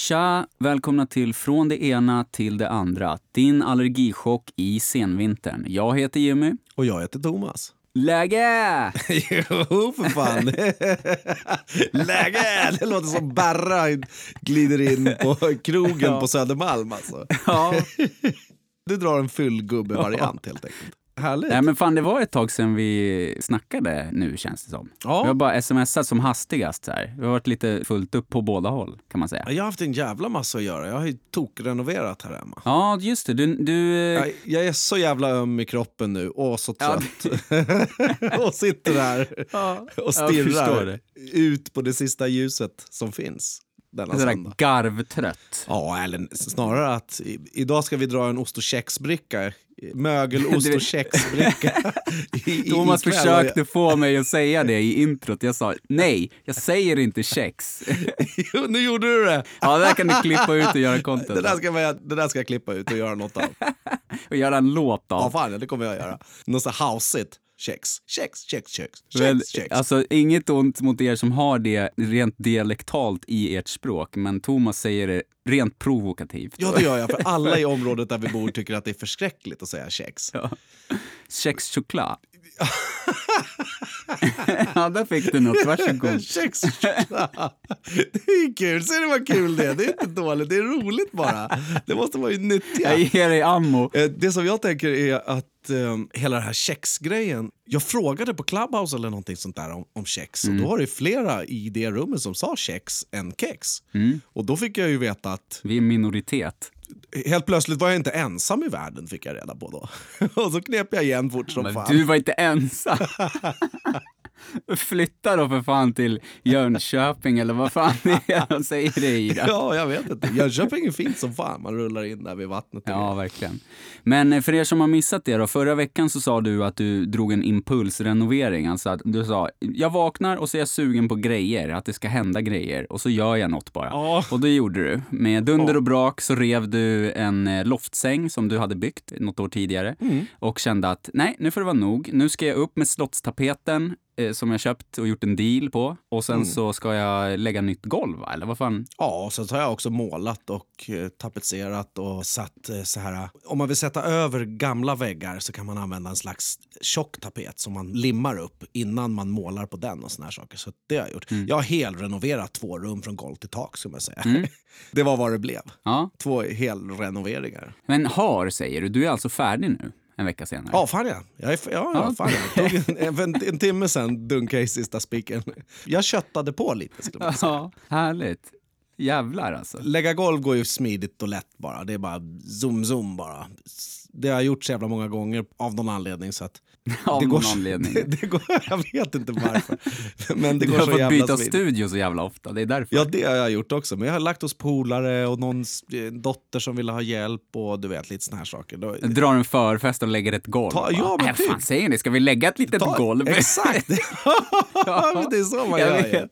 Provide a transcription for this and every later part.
Tja! Välkomna till Från det ena till det andra. Din allergichock i senvintern. Jag heter Jimmy. Och jag heter Thomas. Läge! jo, för fan. Läge! Det låter som Berra glider in på krogen ja. på Södermalm. Alltså. Ja. Du drar en fyllgubbe-variant helt enkelt. Härligt. Nej, men fan, det var ett tag sedan vi snackade nu känns det som. Ja. Vi har bara smsat som hastigast. Så här. Vi har varit lite fullt upp på båda håll kan man säga. Jag har haft en jävla massa att göra. Jag har ju tokrenoverat här hemma. Ja, just det. Du, du... Jag, jag, är så jävla öm i kroppen nu. Åh, så trött. Ja. och sitter där ja. och stirrar ut på det sista ljuset som finns denna Sådär söndag. garvtrött. Ja, eller snarare att i, idag ska vi dra en ost och kexbricka. Mögelost och kexbricka. Thomas försökte få mig att säga det i introt. Jag sa nej, jag säger inte kex. jo, nu gjorde du det! Ja, det där kan du klippa ut och göra content. Det där ska, man, det där ska jag klippa ut och göra något av. och göra en låt av. Ja, fan, det kommer jag göra. Något så houseigt. Kex, kex, kex, kex, kex, kex. Alltså, inget ont mot er som har det rent dialektalt i ert språk, men Thomas säger det rent provokativt. Ja, det gör jag. För alla i området där vi bor tycker att det är förskräckligt att säga kex. Ja. Kexchoklad. ja, där fick du något. Varsågod. Kexchoklad. Det är kul. Ser du vad kul det är? Det är inte dåligt. Det är roligt bara. Det måste vara ju nyttiga. Jag ger dig ammo. Eh, det som jag tänker är att um, hela den här kexgrejen. Jag frågade på Clubhouse eller någonting sånt där om, om kex mm. och då var det flera i det rummet som sa kex än kex. Mm. Och då fick jag ju veta att... Vi är minoritet. Helt plötsligt var jag inte ensam i världen fick jag reda på då. och så knep jag igen fort som Men fan. Du var inte ensam. Flytta då för fan till Jönköping eller vad fan det är de säger det i. Ja, jag vet inte. Jönköping är fint som fan. Man rullar in där vid vattnet. Ja, verkligen. Men eh, för er som har missat det då. Förra veckan så sa du att du drog en impulsrenovering. Alltså att du sa, jag vaknar och så är jag sugen på grejer. Att det ska hända grejer. Och så gör jag något bara. Ja. Och det gjorde du. Med dunder och brak så rev du en eh, loftsäng som du hade byggt något år tidigare. Mm. Och kände att, nej, nu får det vara nog. Nu ska jag upp med slottstapeten Eh, som jag köpt och gjort en deal på. Och sen mm. så ska jag lägga nytt golv, eller vad fan? Ja, och sen så har jag också målat och eh, tapetserat och satt eh, så här. Om man vill sätta över gamla väggar så kan man använda en slags tjock tapet som man limmar upp innan man målar på den och såna här saker. Så det har jag gjort. Mm. Jag har helrenoverat två rum från golv till tak, som jag säger. Mm. det var vad det blev. Ja. Två helrenoveringar. Men har, säger du. Du är alltså färdig nu? En vecka senare. Ja, fan ja. Jag är, ja, ja. Fan, jag tog en, en, en timme sen dunkade i sista spiken. Jag köttade på lite skulle man säga. Ja, härligt. Jävlar alltså. Lägga golv går ju smidigt och lätt bara. Det är bara zoom, zoom bara. Det har jag gjort så jävla många gånger av någon anledning. Så att Av det någon går, anledning. Det, det går, jag vet inte varför. Men det du går har så fått byta smidigt. studio så jävla ofta, det är därför. Ja, det har jag gjort också. Men jag har lagt hos polare och någon dotter som ville ha hjälp och du vet, lite såna här saker. Då, Drar en förfest och lägger ett golv. Ta, ja, men typ. fan säger ni? Ska vi lägga ett litet ta, golv? Exakt! ja, det är så man jag gör.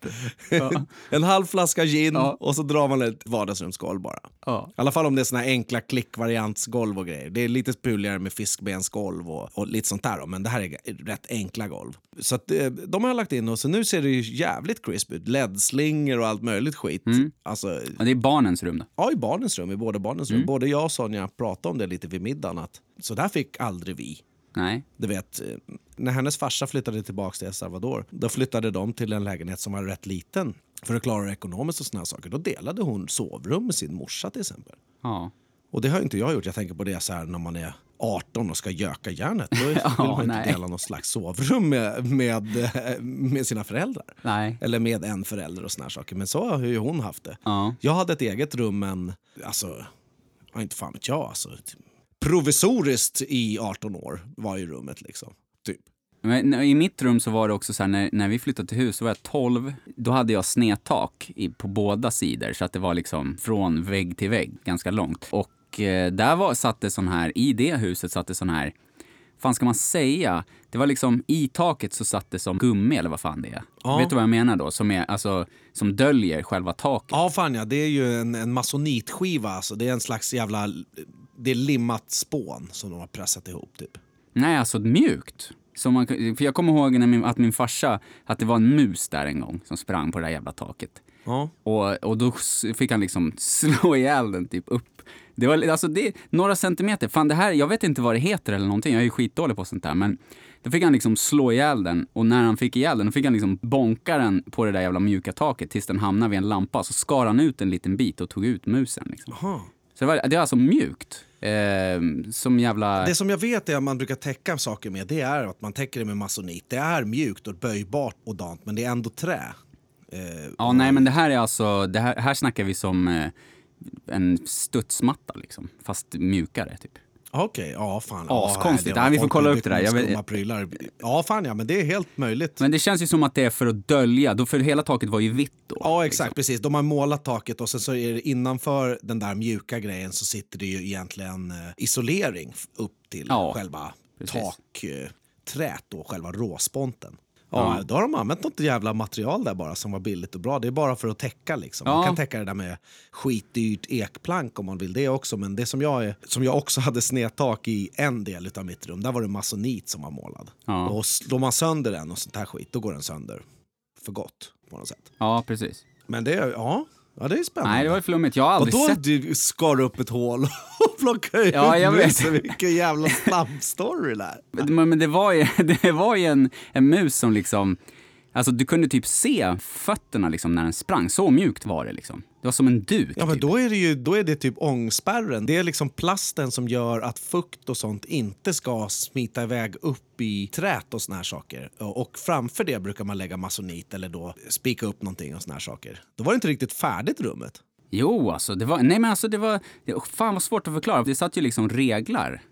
Ja. en halv flaska gin ja. och så drar man ett vardagsrumsgolv bara. Ja. I alla fall om det är såna här enkla klickvariantsgolv och grejer. Det är lite spuligare med fiskbensgolv och, och lite sånt där. Då. Men det här är rätt enkla golv. Så att, eh, de har jag lagt in och så nu ser det ju jävligt crisp ut. LED-slingor och allt möjligt skit. Mm. Alltså, ja, det är barnens rum då? Ja, i barnens rum. I båda barnens mm. rum. Både jag och Sonja pratade om det lite vid middagen. Att, så där fick aldrig vi. Nej. Du vet, eh, när hennes farsa flyttade tillbaka till El Salvador, då flyttade de till en lägenhet som var rätt liten för att klara ekonomiskt och såna saker. Då delade hon sovrum med sin morsa till exempel. Ja. Och det har inte jag gjort. Jag tänker på det så här när man är 18 och ska göka järnet. Då vill man inte dela någon slags sovrum med, med, med sina föräldrar. Nej. Eller med en förälder och såna saker. Men så har ju hon haft det. Ja. Jag hade ett eget rum, men alltså, inte fan vet jag. Alltså, provisoriskt i 18 år var ju rummet liksom. Typ. Men I mitt rum så var det också så här, när, när vi flyttade till hus så var jag 12. Då hade jag snedtak i, på båda sidor så att det var liksom från vägg till vägg ganska långt. Och och eh, där var, satt det sån här, i det huset satt det sån här, fan ska man säga? Det var liksom, i taket så satt det som gummi eller vad fan det är. Ja. Vet du vad jag menar då? Som, är, alltså, som döljer själva taket. Ja, fan ja. Det är ju en, en masonitskiva alltså. Det är en slags jävla, det är limmat spån som de har pressat ihop typ. Nej, alltså mjukt. Så man, för jag kommer ihåg när min, att min farsa, att det var en mus där en gång som sprang på det där jävla taket. Ja. Och, och då fick han liksom slå ihjäl den typ upp. Det var alltså det, några centimeter. Fan det här, jag vet inte vad det heter eller någonting. Jag är ju skitdålig på sånt där. Men då fick han liksom slå ihjäl den och när han fick ihjäl den då fick han liksom bonka den på det där jävla mjuka taket tills den hamnade vid en lampa. Så skar han ut en liten bit och tog ut musen. Liksom. Så det, var, det är alltså mjukt. Eh, som jävla... Det som jag vet är att man brukar täcka saker med, det är att man täcker det med masonit. Det är mjukt och böjbart och dant, men det är ändå trä. Eh, ja, nej men det här är alltså, det här, här snackar vi som eh, en studsmatta liksom, fast mjukare typ. Okej, okay, ja fan. Askonstigt. Ja, vi får kolla upp det där. Jag vet... Prylar. Ja fan ja, men det är helt möjligt. Men det känns ju som att det är för att dölja, då för hela taket var ju vitt då. Ja exakt, liksom. precis. De har målat taket och sen så är det innanför den där mjuka grejen så sitter det ju egentligen eh, isolering upp till ja, själva takträet då, själva råsponten. Ja, ja. Då har de använt något jävla material där bara som var billigt och bra. Det är bara för att täcka. Liksom. Ja. Man kan täcka det där med skitdyrt ekplank om man vill det också. Men det som jag, är, som jag också hade snedtak i en del av mitt rum, där var det masonit som var målad. Ja. Och slår man sönder den och sånt här skit, då går den sönder för gott på något sätt. Ja, precis. Men det, ja, Ja, det är spännande. Nej, det var flummigt. Jag har aldrig och då sett... du skar upp ett hål och plockade ja, jag vet. Vilken jävla snabbstory där. Men, men det var ju, det var ju en, en mus som liksom Alltså du kunde typ se fötterna liksom när den sprang. Så mjukt var det liksom. Det var som en duk. Ja, men typ. då är det ju då är det typ ångspärren. Det är liksom plasten som gör att fukt och sånt inte ska smita iväg upp i trät och såna här saker. Och framför det brukar man lägga masonit eller då spika upp någonting och såna här saker. Då var det inte riktigt färdigt rummet. Jo, alltså det var, nej men alltså det var, fan vad svårt att förklara. Det satt ju liksom reglar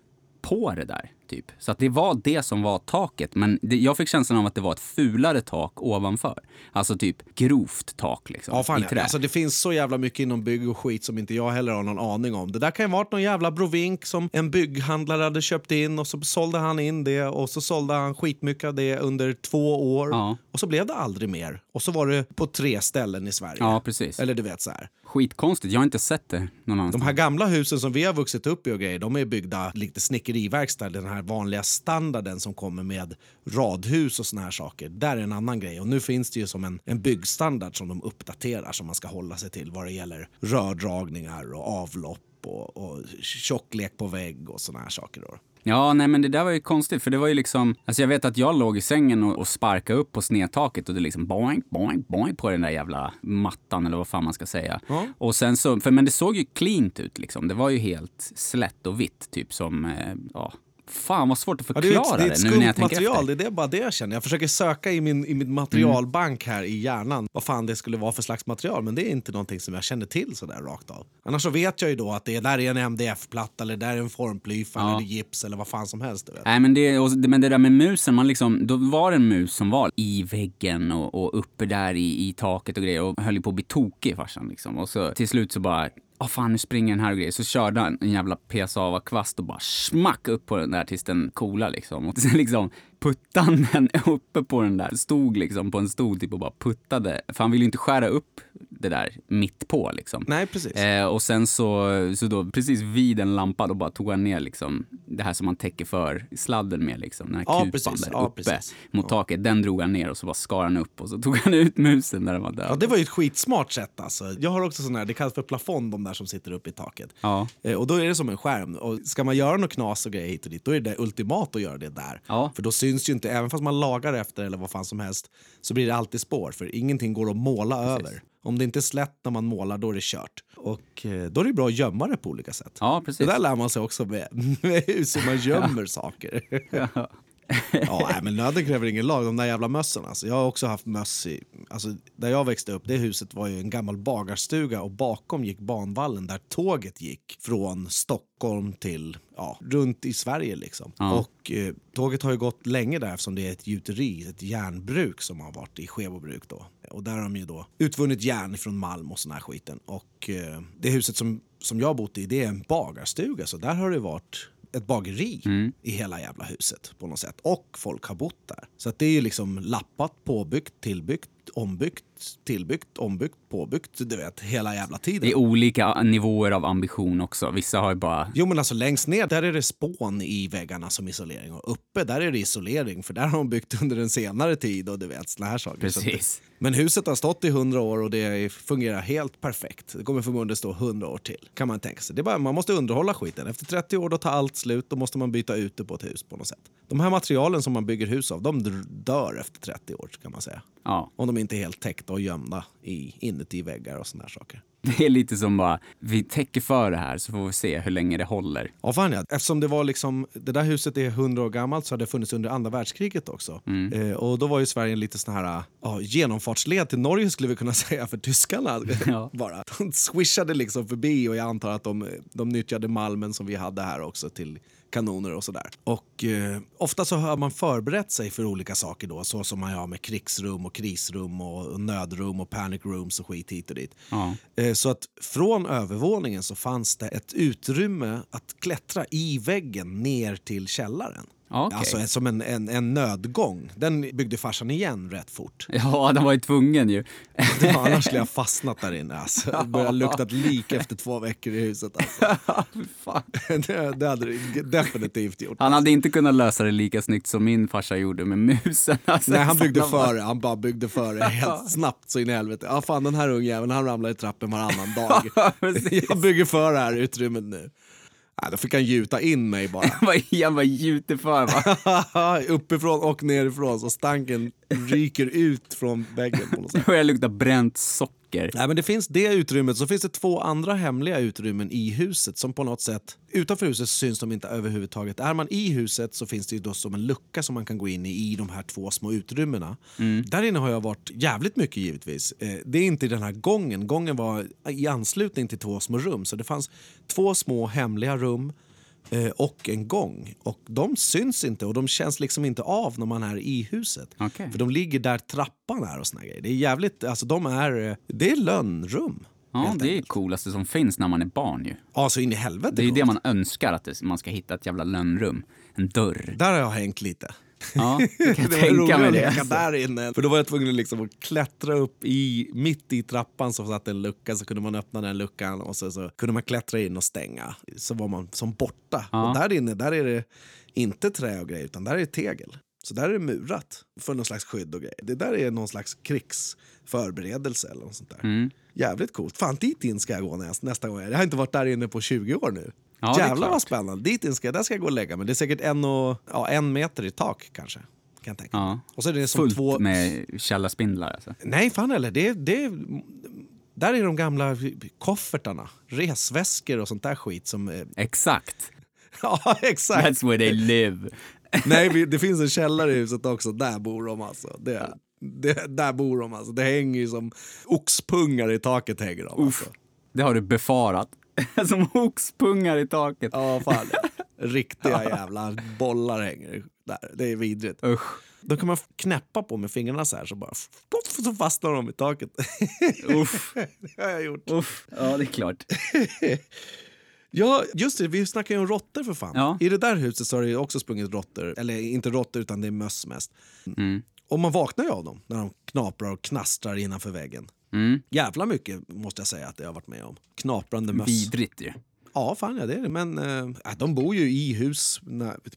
på det där. Typ. Så att det var det som var taket. Men det, jag fick känslan av att det var ett fulare tak ovanför. Alltså typ grovt tak liksom, ja, fan, i trä. Alltså, det finns så jävla mycket inom bygg och skit som inte jag heller har någon aning om. Det där kan ju varit någon jävla brovink som en bygghandlare hade köpt in och så sålde han in det och så sålde han skitmycket av det under två år. Ja. Och så blev det aldrig mer. Och så var det på tre ställen i Sverige. Ja, precis. Eller du vet så här. Skitkonstigt, jag har inte sett det någon annanstans. De här gamla husen som vi har vuxit upp i och grejer, de är byggda lite snickeriverkstad, den här vanliga standarden som kommer med radhus och såna här saker. Där är en annan grej. Och nu finns det ju som en, en byggstandard som de uppdaterar som man ska hålla sig till vad det gäller rördragningar och avlopp och, och tjocklek på vägg och såna här saker. Då. Ja, nej men det där var ju konstigt för det var ju liksom, alltså jag vet att jag låg i sängen och, och sparkade upp på snedtaket och det liksom boink, boink, boink på den där jävla mattan eller vad fan man ska säga. Mm. Och sen så, för, men det såg ju cleant ut liksom. Det var ju helt slätt och vitt typ som, eh, ja, Fan vad svårt att förklara ja, det, är ett, det, är ett nu när jag tänker material, efter. Det är bara det jag känner. Jag försöker söka i min, i min materialbank här i hjärnan vad fan det skulle vara för slags material. Men det är inte någonting som jag känner till sådär rakt av. Annars så vet jag ju då att det där är en MDF-platta eller där är en formplyfa ja. eller gips eller vad fan som helst. Nej men det, och, men det där med musen, man liksom, då var det en mus som var i väggen och, och uppe där i, i taket och grejer och höll på att bli tokig farsan liksom. Och så till slut så bara oh, fan nu springer den här och grejer. Så körde han en jävla PSA-kvast och bara smack upp på den där tills den coola liksom. Och sen liksom puttade den uppe på den där, stod liksom på en stol typ och bara puttade. För han ville ju inte skära upp det där mitt på liksom. Nej, precis. Eh, och sen så, så då precis vid en lampa då bara tog han ner liksom det här som man täcker för sladden med liksom. Den här ja, kupan precis. där ja, uppe precis. mot ja. taket. Den drog han ner och så bara skar han upp och så tog han ut musen när den var död. Ja, det var ju ett skitsmart sätt alltså. Jag har också sån här, det kallas för plafond de där som sitter uppe i taket. Ja. Eh, och då är det som en skärm. Och ska man göra något knas och grejer hit och dit, då är det ultimat att göra det där. Ja. För då syns ju inte, även fast man lagar efter eller vad fan som helst, så blir det alltid spår. För ingenting går att måla precis. över. Om det inte är slätt när man målar, då är det kört. Och eh, då är det bra att gömma det på olika sätt. Ja, precis. Det där lär man sig också med, med hur man gömmer saker. Ja. ja, nej, men nöden kräver ingen lag. De där jävla mössen. Alltså. Jag har också haft möss i... Alltså, där jag växte upp, det huset var ju en gammal bagarstuga och bakom gick banvallen där tåget gick från Stockholm till ja, runt i Sverige. liksom. Ja. Och eh, Tåget har ju gått länge där eftersom det är ett gjuteri, ett järnbruk som har varit i Skebobruk. Då. Och där har de ju då utvunnit järn från malm och sån här skiten. Och eh, det huset som, som jag har bott i, det är en bagarstuga. Så där har det varit ett bageri mm. i hela jävla huset på något sätt. Och folk har bott där. Så det är ju liksom lappat, påbyggt, tillbyggt, ombyggt tillbyggt, ombyggt, påbyggt, du vet, hela jävla tiden. Det är olika nivåer av ambition också. Vissa har ju bara... Jo men alltså längst ner, där är det spån i väggarna som isolering. Och uppe, där är det isolering. För där har de byggt under en senare tid och du vet, såna här saker. Precis. Men huset har stått i hundra år och det fungerar helt perfekt. Det kommer förmodligen stå hundra år till. Kan man tänka sig. Det är bara, man måste underhålla skiten. Efter 30 år då tar allt slut. Då måste man byta ut det på ett hus på något sätt. De här materialen som man bygger hus av, de dör efter 30 år kan man säga. Ja. Om de inte är helt täckta och gömda i, inuti väggar och såna saker. Det är lite som bara, vi täcker för det här så får vi se hur länge det håller. Ja, fan ja. Eftersom det var liksom, det där huset är 100 år gammalt så har det funnits under andra världskriget också. Mm. Eh, och då var ju Sverige en lite sån här ja, genomfartsled till Norge skulle vi kunna säga för tyskarna. Ja. bara. De swishade liksom förbi och jag antar att de, de nyttjade malmen som vi hade här också till kanoner och sådär. Och eh, ofta så har man förberett sig för olika saker då, så som man gör med krigsrum och krisrum och nödrum och panic rooms och skit hit och dit. Ja. Eh, så att från övervåningen så fanns det ett utrymme att klättra i väggen ner till källaren. Okay. Alltså som en, en, en nödgång. Den byggde farsan igen rätt fort. Ja, den var ju tvungen ju. Det var, annars skulle jag fastnat där inne. Alltså. Det började lukta lik efter två veckor i huset. Alltså. det, det hade det definitivt gjort. Han hade inte kunnat lösa det lika snyggt som min farsa gjorde med musen. Alltså, Nej, han byggde före. Han bara byggde före helt snabbt så in i helvete. Ja, fan den här ungjäveln, han ramlar i trappen varannan dag. jag bygger för det här utrymmet nu. Nej, då fick han gjuta in mig bara. han bara gjuter för va? Uppifrån och nerifrån så stanken ryker ut från väggen på något sätt. Det börjar lukta bränt socker. Nej, men det finns det utrymmet, så finns det två andra hemliga utrymmen i huset som på något sätt, utanför huset syns de inte överhuvudtaget. Är man i huset så finns det då som en lucka som man kan gå in i, i de här två små utrymmena. Mm. Där inne har jag varit jävligt mycket givetvis. Eh, det är inte i den här gången, gången var i anslutning till två små rum. Så det fanns två små hemliga rum och en gång. Och De syns inte och de känns liksom inte av när man är i huset. Okay. För de ligger där trappan är och såna grejer. Det är jävligt, alltså de är, eh, det är lönnrum. Ja, det är det coolaste som finns när man är barn ju. Ja, så in i helvete Det är ju det man önskar, att man ska hitta ett jävla lönnrum. En dörr. Där har jag hängt lite. Ja, det kan jag det tänka mig det. Där inne. För då var jag tvungen liksom att klättra upp i, mitt i trappan så satt en lucka, så kunde man öppna den luckan och så, så kunde man klättra in och stänga. Så var man som borta. Ja. Och där inne där är det inte trä och grejer, utan där är det tegel. Så där är det murat för någon slags skydd och grejer. Det där är någon slags krigsförberedelse eller något sånt där. Mm. Jävligt coolt. Fan, dit in ska jag gå nästa, nästa gång. Jag har inte varit där inne på 20 år nu. Ja, Jävlar vad spännande. Dit ska, där ska jag gå och lägga mig. Det är säkert en, och, ja, en meter i tak kanske. Kan jag tänka. Ja. Och så är det som Fullt två... med källarspindlar alltså? Nej, fan heller. Det, det, där är de gamla koffertarna, resväskor och sånt där skit. Som, exakt. ja, exakt. That's where they live. Nej, det finns en källare i huset också. Där bor de alltså. Det, det, där bor de alltså. Det hänger ju som oxpungar i taket. Hänger de, alltså. Det har du befarat. Som oxpungar i taket. Ja, fan. Riktiga jävla bollar hänger där. Det är vidrigt. Usch. Då kan man knäppa på med fingrarna så här så bara poff, så fastnar de i taket. Uff. det har jag gjort. Uff. Ja, det är klart. Ja, just det. Vi snackar ju om råttor för fan. Ja. I det där huset så har det också sprungit råttor. Eller inte råttor, utan det är möss mest. Mm. Och man vaknar ju av dem när de knaprar och knastrar innanför väggen. Mm. Jävla mycket måste jag säga att jag har varit med om. Knaprande möss. Vidrigt ju. Ja, fan ja, det är det. Men äh, de bor ju i hus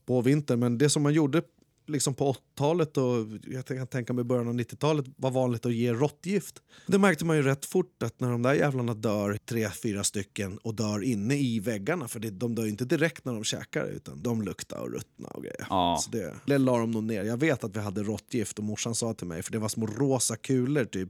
på vintern. Men det som man gjorde liksom på 80-talet och jag kan tänka mig början av 90-talet var vanligt att ge råttgift. Det märkte man ju rätt fort att när de där jävlarna dör, tre, fyra stycken, och dör inne i väggarna, för det, de dör inte direkt när de käkar utan de luktar och ruttnar och grejer. Ja. Så det, det la de nog ner. Jag vet att vi hade råttgift och morsan sa till mig, för det var små rosa kulor typ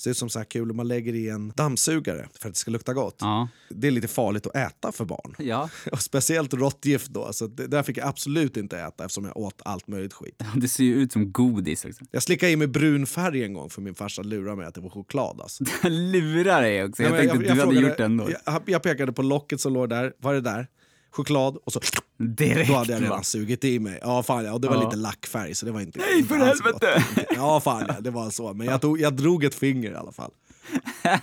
ser ut som så här kulor man lägger i en dammsugare för att det ska lukta gott. Ja. Det är lite farligt att äta för barn. Ja. Och speciellt råttgift då. Så det där fick jag absolut inte äta eftersom jag åt allt möjligt skit. Det ser ju ut som godis också. Jag slickade i mig brun färg en gång för min farsa lurade mig att det var choklad. Alltså. lurar dig också? Jag, jag tänkte jag, jag, du hade gjort det ändå. Jag, jag pekade på locket som låg där. Vad är det där? Choklad och så... Direkt, då hade jag redan va? sugit i mig. Ja, fan, ja, och det var ja. lite lackfärg så det var inte... Nej för helvete! Ja, fan ja, det var så. Men jag, tog, jag drog ett finger i alla fall.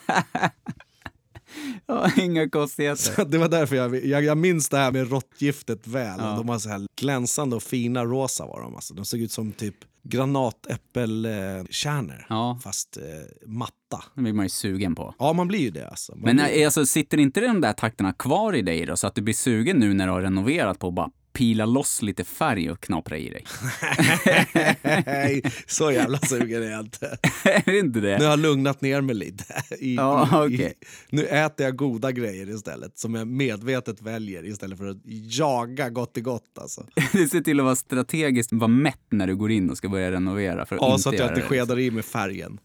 Ja, inga konstigheter. det var därför jag, jag, jag minns det här med råttgiftet väl. Ja. De var så här glänsande och fina rosa var de. Alltså. De såg ut som typ granatäppelkärnor, ja. fast eh, matta. Det blir man ju sugen på. Ja, man blir ju det. Alltså. Man Men blir... alltså, sitter inte de där takterna kvar i dig då, så att du blir sugen nu när du har renoverat på att bara pila loss lite färg och knapra i dig. Nej, så jävla sugen är jag inte. är det inte det? Nu har jag lugnat ner mig lite. I, ja, okay. i, nu äter jag goda grejer istället, som jag medvetet väljer istället för att jaga gott i gott. Alltså. du ser till att vara strategiskt vara mätt när du går in och ska börja renovera. För att ja, inte så att jag inte skedar i med färgen.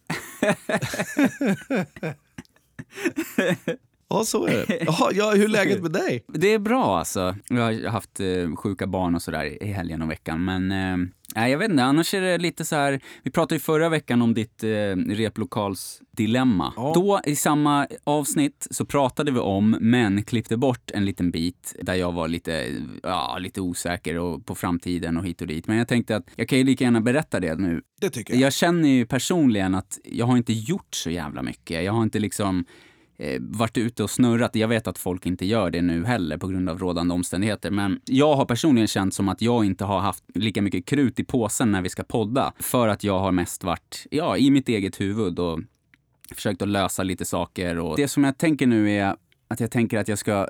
Ja, så är det. Jaha, ja, hur är läget med dig? Det är bra alltså. Jag har haft eh, sjuka barn och sådär i helgen och veckan. Men eh, jag vet inte, annars är det lite så här. Vi pratade ju förra veckan om ditt eh, replokalsdilemma. Ja. Då i samma avsnitt så pratade vi om, men klippte bort en liten bit där jag var lite, ja, lite osäker och på framtiden och hit och dit. Men jag tänkte att jag kan ju lika gärna berätta det nu. Det tycker jag. Jag känner ju personligen att jag har inte gjort så jävla mycket. Jag har inte liksom eh, varit ute och snurrat. Jag vet att folk inte gör det nu heller på grund av rådande omständigheter. Men jag har personligen känt som att jag inte har haft lika mycket krut i påsen när vi ska podda. För att jag har mest varit ja, i mitt eget huvud och försökt att lösa lite saker. Och det som jag tänker nu är att jag tänker att jag ska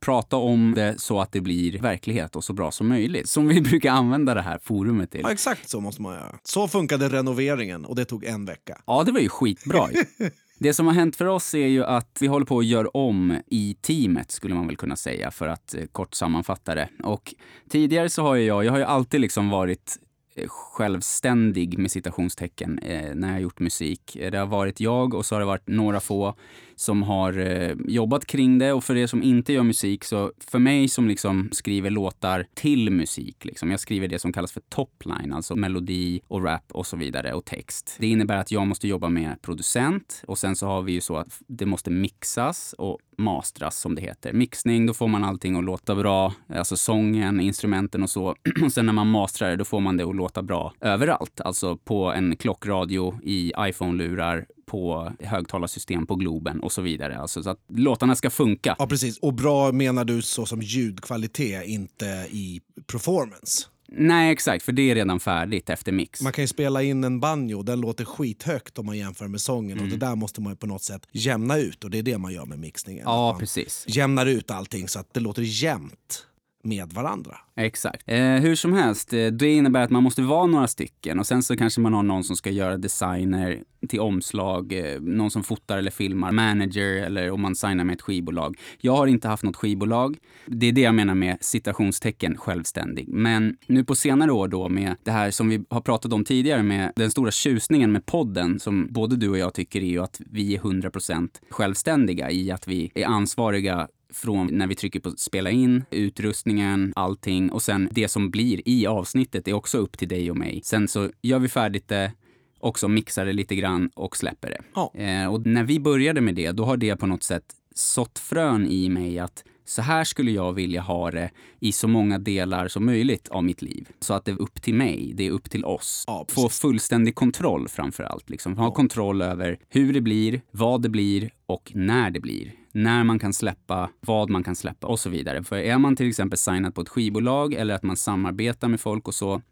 prata om det så att det blir verklighet och så bra som möjligt. Som vi brukar använda det här forumet till. Ja, exakt så måste man göra. Så funkade renoveringen och det tog en vecka. Ja, det var ju skitbra. Det som har hänt för oss är ju att vi håller på att göra om i teamet, skulle man väl kunna säga, för att eh, kort sammanfatta det. Och tidigare så har jag, jag har ju alltid liksom varit eh, självständig med citationstecken eh, när jag har gjort musik. Det har varit jag och så har det varit några få som har eh, jobbat kring det. Och för er som inte gör musik, så för mig som liksom skriver låtar till musik, liksom, jag skriver det som kallas för topline, alltså melodi och rap och så vidare och text. Det innebär att jag måste jobba med producent och sen så har vi ju så att det måste mixas och mastras som det heter. Mixning, då får man allting att låta bra, alltså sången, instrumenten och så. Och sen när man mastrar det, då får man det att låta bra överallt. Alltså på en klockradio, i iPhone-lurar, på högtalarsystem på Globen och så vidare. Alltså så att låtarna ska funka. Ja, precis. Och bra menar du så som ljudkvalitet, inte i performance? Nej, exakt, för det är redan färdigt efter mix. Man kan ju spela in en banjo, den låter skithögt om man jämför med sången mm. och det där måste man på något sätt jämna ut och det är det man gör med mixningen. Ja, precis. Jämnar ut allting så att det låter jämnt med varandra. Exakt. Eh, hur som helst, eh, det innebär att man måste vara några stycken och sen så kanske man har någon som ska göra designer till omslag, eh, någon som fotar eller filmar, manager eller om man signar med ett skivbolag. Jag har inte haft något skivbolag. Det är det jag menar med citationstecken självständig. Men nu på senare år då med det här som vi har pratat om tidigare med den stora tjusningen med podden som både du och jag tycker är ju att vi är 100% självständiga i att vi är ansvariga från när vi trycker på spela in, utrustningen, allting och sen det som blir i avsnittet är också upp till dig och mig. Sen så gör vi färdigt det, också mixar det lite grann och släpper det. Ja. Eh, och när vi började med det, då har det på något sätt sått frön i mig att så här skulle jag vilja ha det i så många delar som möjligt av mitt liv. Så att det är upp till mig, det är upp till oss. Ja, Få fullständig kontroll framför allt. Liksom. Ha ja. kontroll över hur det blir, vad det blir och när det blir. När man kan släppa, vad man kan släppa och så vidare. För är man till exempel signad på ett skivbolag eller att man samarbetar med folk och så,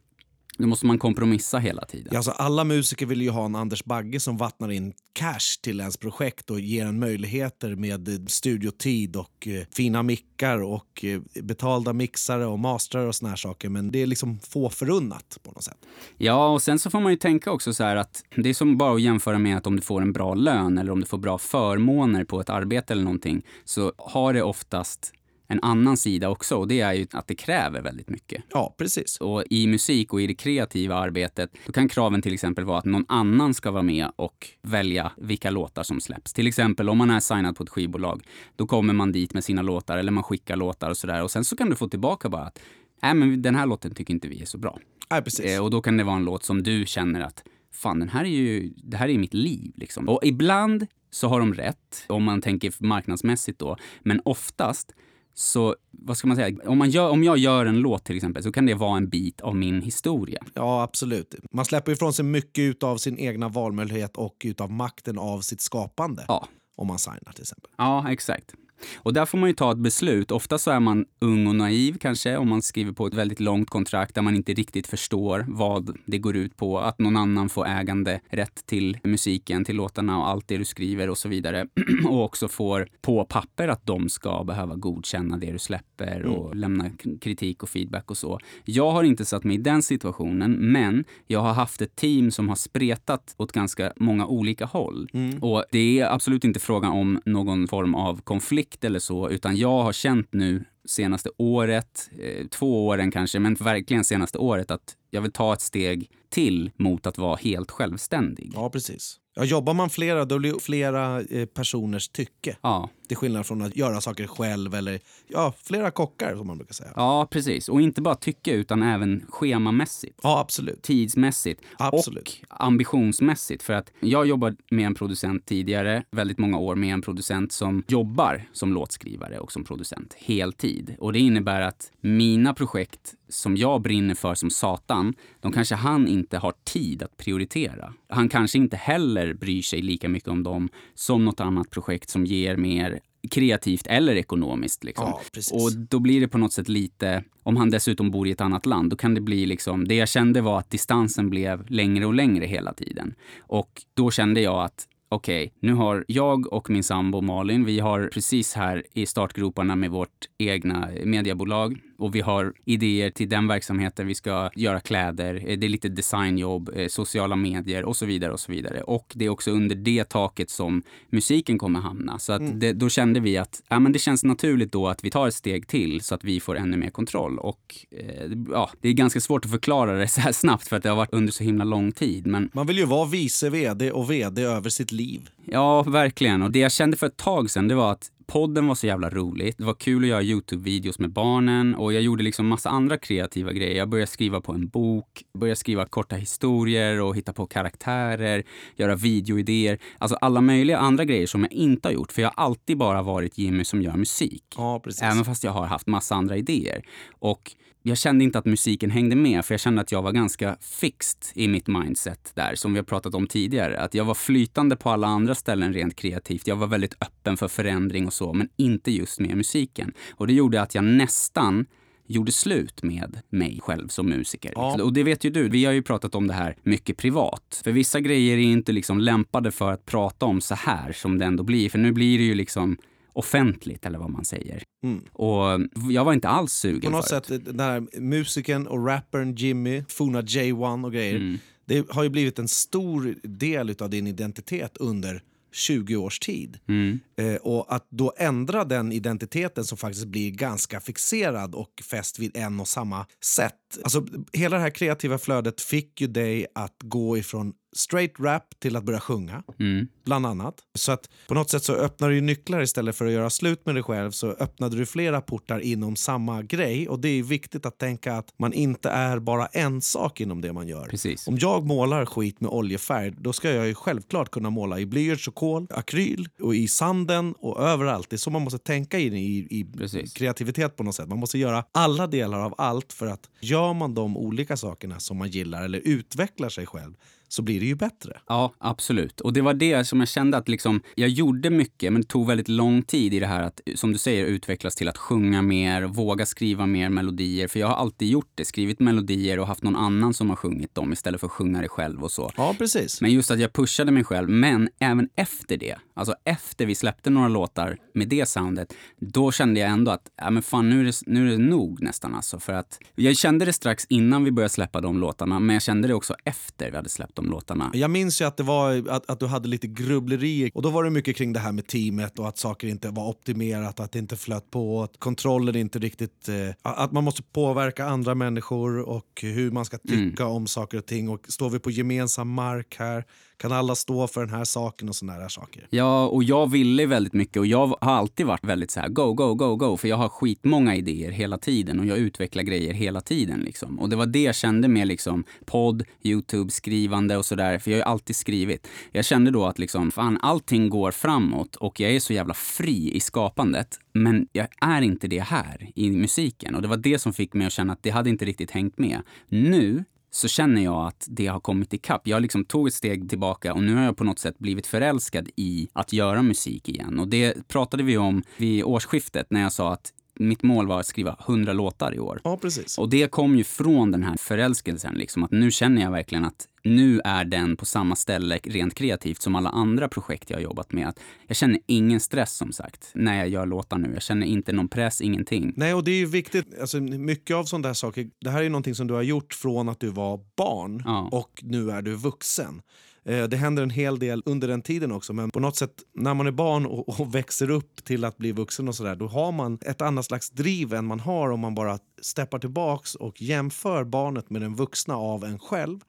då måste man kompromissa hela tiden. Ja, alltså alla musiker vill ju ha en Anders Bagge som vattnar in cash till ens projekt och ger en möjligheter med studiotid och eh, fina mickar och eh, betalda mixare och mastrar och såna här saker. Men det är liksom få förunnat på något sätt. Ja, och sen så får man ju tänka också så här att det är som bara att jämföra med att om du får en bra lön eller om du får bra förmåner på ett arbete eller någonting så har det oftast en annan sida också och det är ju att det kräver väldigt mycket. Ja, precis. Och i musik och i det kreativa arbetet, då kan kraven till exempel vara att någon annan ska vara med och välja vilka låtar som släpps. Till exempel om man är signad på ett skivbolag, då kommer man dit med sina låtar eller man skickar låtar och sådär och sen så kan du få tillbaka bara att nej men den här låten tycker inte vi är så bra. Nej, precis. Eh, och då kan det vara en låt som du känner att fan den här är ju, det här är mitt liv liksom. Och ibland så har de rätt, om man tänker marknadsmässigt då, men oftast så vad ska man säga, om, man gör, om jag gör en låt till exempel så kan det vara en bit av min historia. Ja, absolut. Man släpper ifrån sig mycket av sin egna valmöjlighet och utav makten av sitt skapande. Ja. om man signar till exempel. Ja, exakt. Och där får man ju ta ett beslut. Ofta så är man ung och naiv kanske om man skriver på ett väldigt långt kontrakt där man inte riktigt förstår vad det går ut på. Att någon annan får ägande rätt till musiken, till låtarna och allt det du skriver och så vidare. och också får på papper att de ska behöva godkänna det du släpper mm. och mm. lämna kritik och feedback och så. Jag har inte satt mig i den situationen, men jag har haft ett team som har spretat åt ganska många olika håll. Mm. Och det är absolut inte frågan om någon form av konflikt konflikt eller så, utan jag har känt nu senaste året, eh, två åren kanske, men verkligen senaste året att jag vill ta ett steg till mot att vara helt självständig. Ja, precis. Ja, jobbar man flera, då blir det flera eh, personers tycke. Ja. Till skillnad från att göra saker själv eller ja, flera kockar som man brukar säga. Ja, precis. Och inte bara tycke utan även schemamässigt. Ja, absolut. Tidsmässigt. Absolut. Och ambitionsmässigt. För att jag jobbade med en producent tidigare, väldigt många år med en producent som jobbar som låtskrivare och som producent heltid. Och det innebär att mina projekt som jag brinner för som satan, de kanske han inte har tid att prioritera. Han kanske inte heller bryr sig lika mycket om dem som något annat projekt som ger mer kreativt eller ekonomiskt. Liksom. Ja, och då blir det på något sätt lite, om han dessutom bor i ett annat land, då kan det bli liksom, det jag kände var att distansen blev längre och längre hela tiden. Och då kände jag att okej, okay, nu har jag och min sambo Malin, vi har precis här i startgroparna med vårt egna mediebolag och vi har idéer till den verksamheten. Vi ska göra kläder, eh, det är lite designjobb, eh, sociala medier och så vidare och så vidare. Och det är också under det taket som musiken kommer hamna. Så att mm. det, då kände vi att ja, men det känns naturligt då att vi tar ett steg till så att vi får ännu mer kontroll. Och eh, ja, det är ganska svårt att förklara det så här snabbt för att det har varit under så himla lång tid. Men... Man vill ju vara vice vd och vd över sitt liv. Ja, verkligen. Och det jag kände för ett tag sedan, det var att podden var så jävla roligt. Det var kul att göra Youtube-videos med barnen och jag gjorde liksom massa andra kreativa grejer. Jag började skriva på en bok, började skriva korta historier och hitta på karaktärer, göra videoidéer. Alltså alla möjliga andra grejer som jag inte har gjort. För jag har alltid bara varit Jimmy som gör musik. Ja, precis. Även fast jag har haft massa andra idéer. Och jag kände inte att musiken hängde med för jag kände att jag var ganska fixed i mitt mindset där som vi har pratat om tidigare. Att jag var flytande på alla andra ställen rent kreativt. Jag var väldigt öppen för förändring och så, men inte just med musiken. Och det gjorde att jag nästan gjorde slut med mig själv som musiker. Ja. Och det vet ju du, vi har ju pratat om det här mycket privat. För vissa grejer är inte liksom lämpade för att prata om så här som det ändå blir. För nu blir det ju liksom offentligt eller vad man säger. Mm. Och jag var inte alls sugen På något förut. sätt, den här musiken och rappern Jimmy, forna J1 och grejer. Mm. Det har ju blivit en stor del av din identitet under 20 års tid. Mm. Eh, och att då ändra den identiteten som faktiskt blir ganska fixerad och fäst vid en och samma sätt. Alltså, hela det här kreativa flödet fick ju dig att gå ifrån straight rap till att börja sjunga, mm. bland annat. Så att på något sätt så öppnar du nycklar istället för att göra slut med dig själv så öppnade du flera portar inom samma grej och det är viktigt att tänka att man inte är bara en sak inom det man gör. Precis. Om jag målar skit med oljefärg då ska jag ju självklart kunna måla i blyerts och kol, akryl och i sanden och överallt. Det är så man måste tänka in i, i kreativitet på något sätt. Man måste göra alla delar av allt för att gör man de olika sakerna som man gillar eller utvecklar sig själv så blir det ju bättre. Ja, absolut. Och det var det som jag kände att liksom, jag gjorde mycket, men det tog väldigt lång tid i det här att, som du säger, utvecklas till att sjunga mer, våga skriva mer melodier. För jag har alltid gjort det, skrivit melodier och haft någon annan som har sjungit dem istället för att sjunga det själv och så. Ja, precis. Men just att jag pushade mig själv, men även efter det, alltså efter vi släppte några låtar med det soundet, då kände jag ändå att, ja men fan nu är det, nu är det nog nästan alltså. För att jag kände det strax innan vi började släppa de låtarna, men jag kände det också efter vi hade släppt dem de låtarna. Jag minns ju att, det var, att, att du hade lite grubblerier och då var det mycket kring det här med teamet och att saker inte var optimerat, att det inte flöt på, att kontrollen inte riktigt... Eh, att man måste påverka andra människor och hur man ska tycka mm. om saker och ting. Och står vi på gemensam mark här? Kan alla stå för den här saken och sådana där saker? Ja, och jag ville väldigt mycket och jag har alltid varit väldigt så här go, go, go, go. För jag har skitmånga idéer hela tiden och jag utvecklar grejer hela tiden liksom. Och det var det jag kände med liksom podd, Youtube, skrivande och sådär. För jag har ju alltid skrivit. Jag kände då att liksom, fan allting går framåt och jag är så jävla fri i skapandet. Men jag är inte det här i musiken och det var det som fick mig att känna att det hade inte riktigt hängt med. Nu så känner jag att det har kommit ikapp. Jag liksom tog ett steg tillbaka och nu har jag på något sätt blivit förälskad i att göra musik igen. Och det pratade vi om vid årsskiftet när jag sa att mitt mål var att skriva 100 låtar i år. Ja, precis. Och det kom ju från den här förälskelsen, liksom, att nu känner jag verkligen att nu är den på samma ställe rent kreativt som alla andra projekt jag har jobbat med. Att jag känner ingen stress som sagt när jag gör låtar nu. Jag känner inte någon press, ingenting. Nej, och det är ju viktigt. Alltså, mycket av sådana där saker, det här är ju någonting som du har gjort från att du var barn ja. och nu är du vuxen. Eh, det händer en hel del under den tiden också men på något sätt när man är barn och, och växer upp till att bli vuxen och sådär då har man ett annat slags driv än man har om man bara steppar tillbaks och jämför barnet med den vuxna av en själv.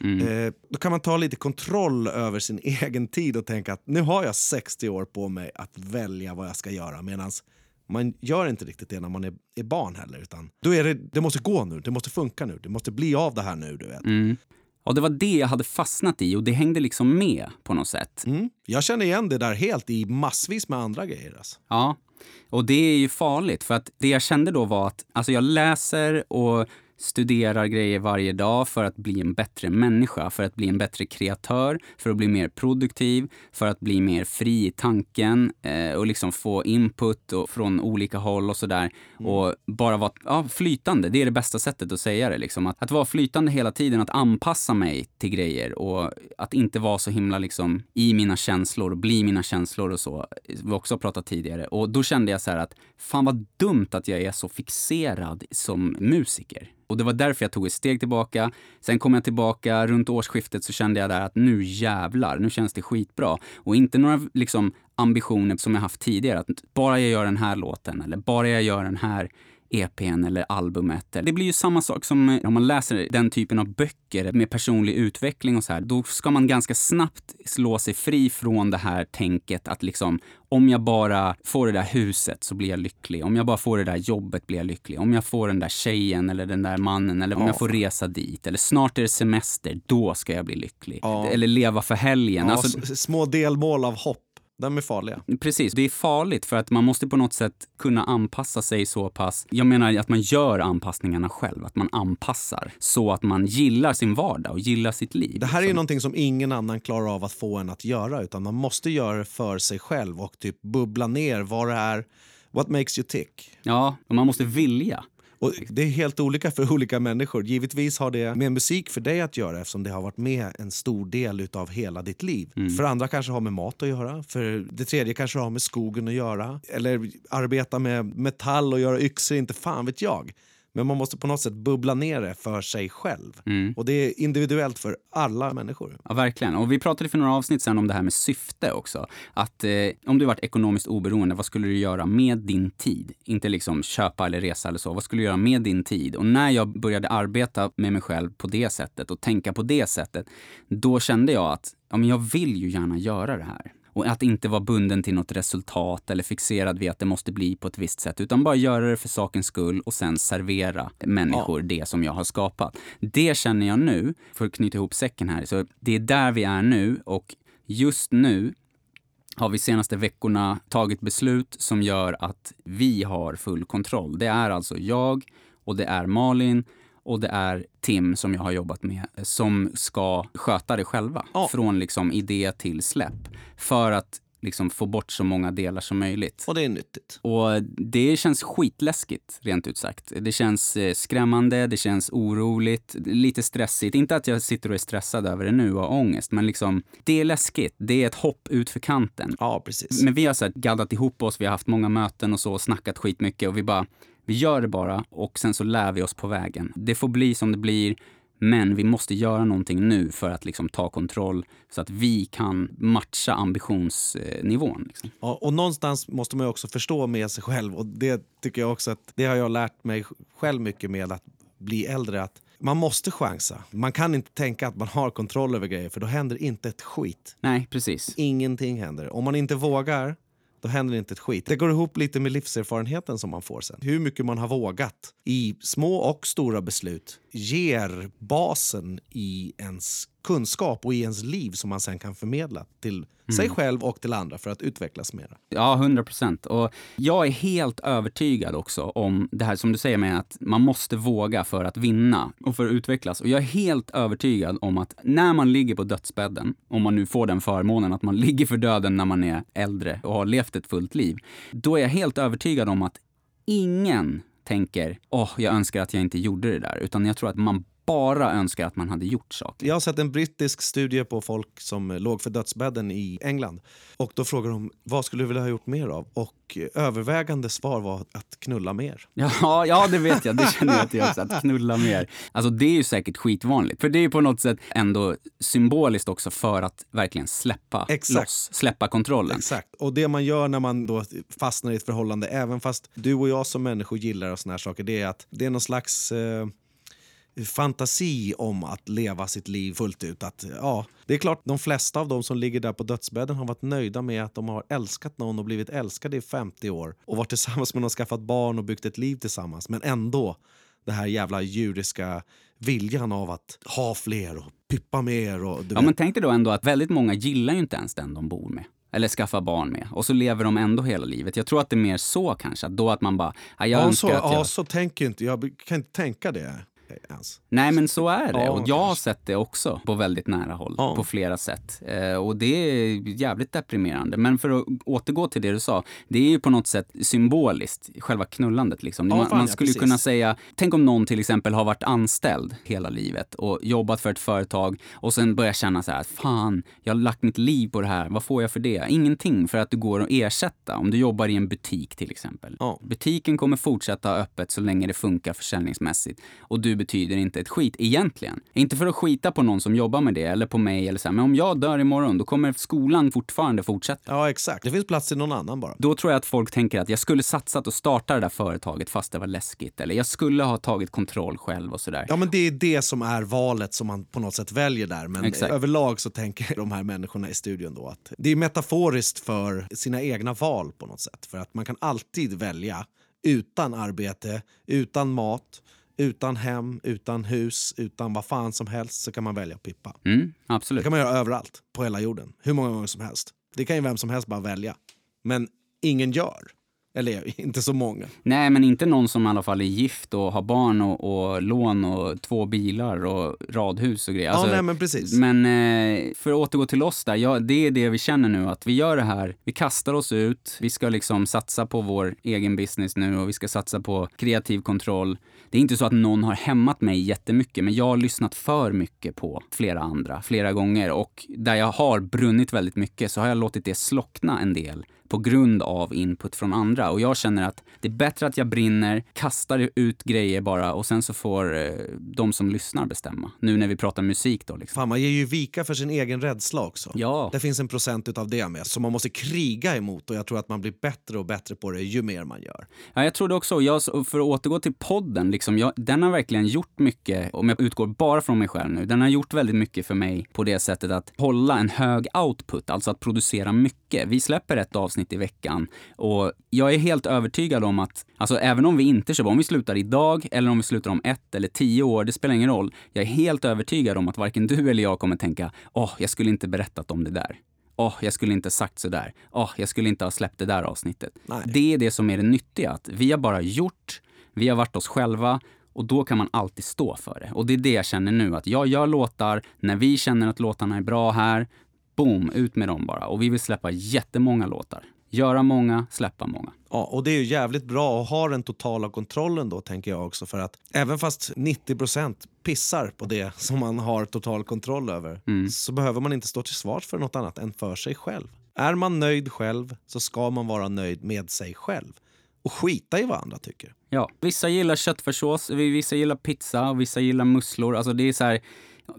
Mm. Eh, då kan man ta lite kontroll över sin egen tid och tänka att nu har jag 60 år på mig att välja vad jag ska göra medan man gör inte riktigt det när man är, är barn heller. Utan då är det, det måste gå nu, det måste funka nu, det måste bli av det här nu. Du vet. Mm. Och det var det jag hade fastnat i och det hängde liksom med på något sätt. Mm. Jag känner igen det där helt i massvis med andra grejer. Alltså. Ja, och det är ju farligt för att det jag kände då var att alltså jag läser och studerar grejer varje dag för att bli en bättre människa, för att bli en bättre kreatör, för att bli mer produktiv, för att bli mer fri i tanken eh, och liksom få input och, från olika håll och sådär. Mm. Och bara vara ja, flytande, det är det bästa sättet att säga det. Liksom. Att, att vara flytande hela tiden, att anpassa mig till grejer och att inte vara så himla liksom i mina känslor och bli mina känslor och så. Vi har också pratat tidigare. Och då kände jag så här att fan vad dumt att jag är så fixerad som musiker. Och det var därför jag tog ett steg tillbaka. Sen kom jag tillbaka, runt årsskiftet så kände jag där att nu jävlar, nu känns det skitbra. Och inte några liksom ambitioner som jag haft tidigare, att bara jag gör den här låten eller bara jag gör den här EPn eller albumet. Det blir ju samma sak som eh, om man läser den typen av böcker med personlig utveckling och så här. Då ska man ganska snabbt slå sig fri från det här tänket att liksom om jag bara får det där huset så blir jag lycklig. Om jag bara får det där jobbet blir jag lycklig. Om jag får den där tjejen eller den där mannen eller om ja. jag får resa dit. Eller snart är det semester, då ska jag bli lycklig. Ja. Eller leva för helgen. Alltså, små delmål av hopp. De är farliga. Precis, det är farligt för att man måste på något sätt kunna anpassa sig så pass. Jag menar att man gör anpassningarna själv, att man anpassar så att man gillar sin vardag och gillar sitt liv. Det här är ju någonting som ingen annan klarar av att få en att göra utan man måste göra det för sig själv och typ bubbla ner vad det är What makes you tick? Ja, man måste vilja. Och det är helt olika för olika människor. Givetvis har det med musik för dig att göra eftersom det har varit med en stor del av hela ditt liv. Mm. För andra kanske har med mat att göra. För det tredje kanske har med skogen att göra. Eller arbeta med metall och göra yxor, inte fan vet jag. Men man måste på något sätt bubbla ner det för sig själv. Mm. Och det är individuellt för alla människor. Ja, verkligen. Och vi pratade för några avsnitt sen om det här med syfte också. Att eh, om du varit ekonomiskt oberoende, vad skulle du göra med din tid? Inte liksom köpa eller resa eller så. Vad skulle du göra med din tid? Och när jag började arbeta med mig själv på det sättet och tänka på det sättet, då kände jag att ja, men jag vill ju gärna göra det här. Och att inte vara bunden till något resultat eller fixerad vid att det måste bli på ett visst sätt. Utan bara göra det för sakens skull och sen servera människor ja. det som jag har skapat. Det känner jag nu, för att knyta ihop säcken här, så det är där vi är nu och just nu har vi senaste veckorna tagit beslut som gör att vi har full kontroll. Det är alltså jag och det är Malin och det är Tim som jag har jobbat med som ska sköta det själva. Ja. Från liksom idé till släpp. För att liksom få bort så många delar som möjligt. Och det är nyttigt. Och det känns skitläskigt, rent ut sagt. Det känns eh, skrämmande, det känns oroligt, lite stressigt. Inte att jag sitter och är stressad över det nu och har ångest, men liksom det är läskigt. Det är ett hopp ut för kanten. Ja, precis. Men vi har så här gaddat ihop oss, vi har haft många möten och så, snackat skitmycket och vi bara vi gör det bara och sen så lär vi oss på vägen. Det får bli som det blir, men vi måste göra någonting nu för att liksom ta kontroll så att vi kan matcha ambitionsnivån. Liksom. Ja, och någonstans måste man också förstå med sig själv och det tycker jag också att det har jag lärt mig själv mycket med att bli äldre. att man måste chansa. Man kan inte tänka att man har kontroll över grejer för då händer inte ett skit. Nej, precis. Ingenting händer. Om man inte vågar då händer inte ett skit. Det går ihop lite med livserfarenheten som man får sen. Hur mycket man har vågat i små och stora beslut ger basen i ens kunskap och i ens liv som man sen kan förmedla till mm. sig själv och till andra för att utvecklas mer. Ja, hundra procent. Och jag är helt övertygad också om det här som du säger med att man måste våga för att vinna och för att utvecklas. Och jag är helt övertygad om att när man ligger på dödsbädden, om man nu får den förmånen att man ligger för döden när man är äldre och har levt ett fullt liv, då är jag helt övertygad om att ingen tänker åh, oh, jag önskar att jag inte gjorde det där. Utan jag tror att man bara önskar att man hade gjort saker. Jag har sett en brittisk studie på folk som låg för dödsbädden i England. Och Då frågar de vad skulle du vilja ha gjort mer av. Och övervägande svar var att knulla mer. Ja, ja det vet jag. Det känner jag till också. Att knulla mer. Alltså det är ju säkert skitvanligt. För det är på något sätt ändå symboliskt också för att verkligen släppa Exakt. loss. Släppa kontrollen. Exakt. Och det man gör när man då fastnar i ett förhållande, även fast du och jag som människor gillar såna här saker, det är att det är någon slags eh, fantasi om att leva sitt liv fullt ut. Att, ja, det är klart, de flesta av dem som ligger där på dödsbädden har varit nöjda med att de har älskat någon och blivit älskade i 50 år och varit tillsammans med någon, skaffat barn och byggt ett liv tillsammans. Men ändå, det här jävla djuriska viljan av att ha fler och pippa mer. Och, ja, men tänk dig då ändå att väldigt många gillar ju inte ens den de bor med eller skaffa barn med. Och så lever de ändå hela livet. Jag tror att det är mer så kanske. Då att man bara, ja, jag ja, så, att jag... Ja, så tänker inte jag. kan inte tänka det ens. Nej, men så är det. Ja, och jag har sett det också på väldigt nära håll, ja. på flera sätt. Eh, och det är jävligt deprimerande. Men för att återgå till det du sa, det är ju på något sätt symboliskt, själva knullandet. Liksom. Ja, man, fan, man, skulle kunna säga, tänk om någon till exempel har varit anställd hela livet och jobbat för ett företag och sen börjar känna så här, fan, jag har lagt mitt liv på det här, vad får jag för det? Ingenting, för att du går att ersätta. Om du jobbar i en butik till exempel. Butiken kommer fortsätta öppet så länge det funkar försäljningsmässigt. Och du betyder inte ett skit egentligen. Inte för att skita på någon som jobbar med det eller på mig eller så här, men om jag dör imorgon då kommer skolan fortfarande fortsätta. Ja exakt, det finns plats till någon annan bara. Då tror jag att folk tänker att jag skulle satsat och starta det där företaget fast det var läskigt eller jag skulle ha tagit kontroll själv och sådär. Ja men det är det som är valet som man på något sätt väljer där. Men exakt. överlag så tänker de här människorna i studion då att det är metaforiskt för sina egna val på något sätt. För att man kan alltid välja utan arbete, utan mat, utan hem, utan hus, utan vad fan som helst så kan man välja pippa. Mm, absolut. Det kan man göra överallt på hela jorden. Hur många gånger som helst. Det kan ju vem som helst bara välja. Men ingen gör. Eller inte så många. Nej, men inte någon som i alla fall är gift och har barn och, och lån och två bilar och radhus och grejer. Alltså, ja, nej, men precis. Men eh, för att återgå till oss där, ja, det är det vi känner nu att vi gör det här. Vi kastar oss ut, vi ska liksom satsa på vår egen business nu och vi ska satsa på kreativ kontroll. Det är inte så att någon har hämmat mig jättemycket, men jag har lyssnat för mycket på flera andra flera gånger. Och där jag har brunnit väldigt mycket så har jag låtit det slockna en del på grund av input från andra. Och jag känner att det är bättre att jag brinner, kastar ut grejer bara och sen så får eh, de som lyssnar bestämma. Nu när vi pratar musik då. Liksom. Fan, man ger ju vika för sin egen rädsla också. Ja. Det finns en procent av det med som man måste kriga emot och jag tror att man blir bättre och bättre på det ju mer man gör. Ja, jag tror det också. Jag, för att återgå till podden, liksom, jag, den har verkligen gjort mycket, om jag utgår bara från mig själv nu, den har gjort väldigt mycket för mig på det sättet att hålla en hög output, alltså att producera mycket. Vi släpper ett avsnitt avsnitt i veckan. Och jag är helt övertygad om att, alltså även om vi inte kör, om vi slutar idag eller om vi slutar om ett eller tio år, det spelar ingen roll. Jag är helt övertygad om att varken du eller jag kommer tänka, åh, oh, jag skulle inte berättat om det där. Åh, oh, jag skulle inte sagt sådär. Åh, oh, jag skulle inte ha släppt det där avsnittet. Nej. Det är det som är det nyttiga, att vi har bara gjort, vi har varit oss själva och då kan man alltid stå för det. Och det är det jag känner nu, att jag gör låtar, när vi känner att låtarna är bra här, boom, ut med dem bara. Och vi vill släppa jättemånga låtar. Göra många, släppa många. Ja, och det är ju jävligt bra att ha den totala kontrollen då, tänker jag också. För att även fast 90% pissar på det som man har total kontroll över mm. så behöver man inte stå till svars för något annat än för sig själv. Är man nöjd själv så ska man vara nöjd med sig själv och skita i vad andra tycker. Ja, vissa gillar köttfärssås, vissa gillar pizza och vissa gillar musslor. Alltså det är så här,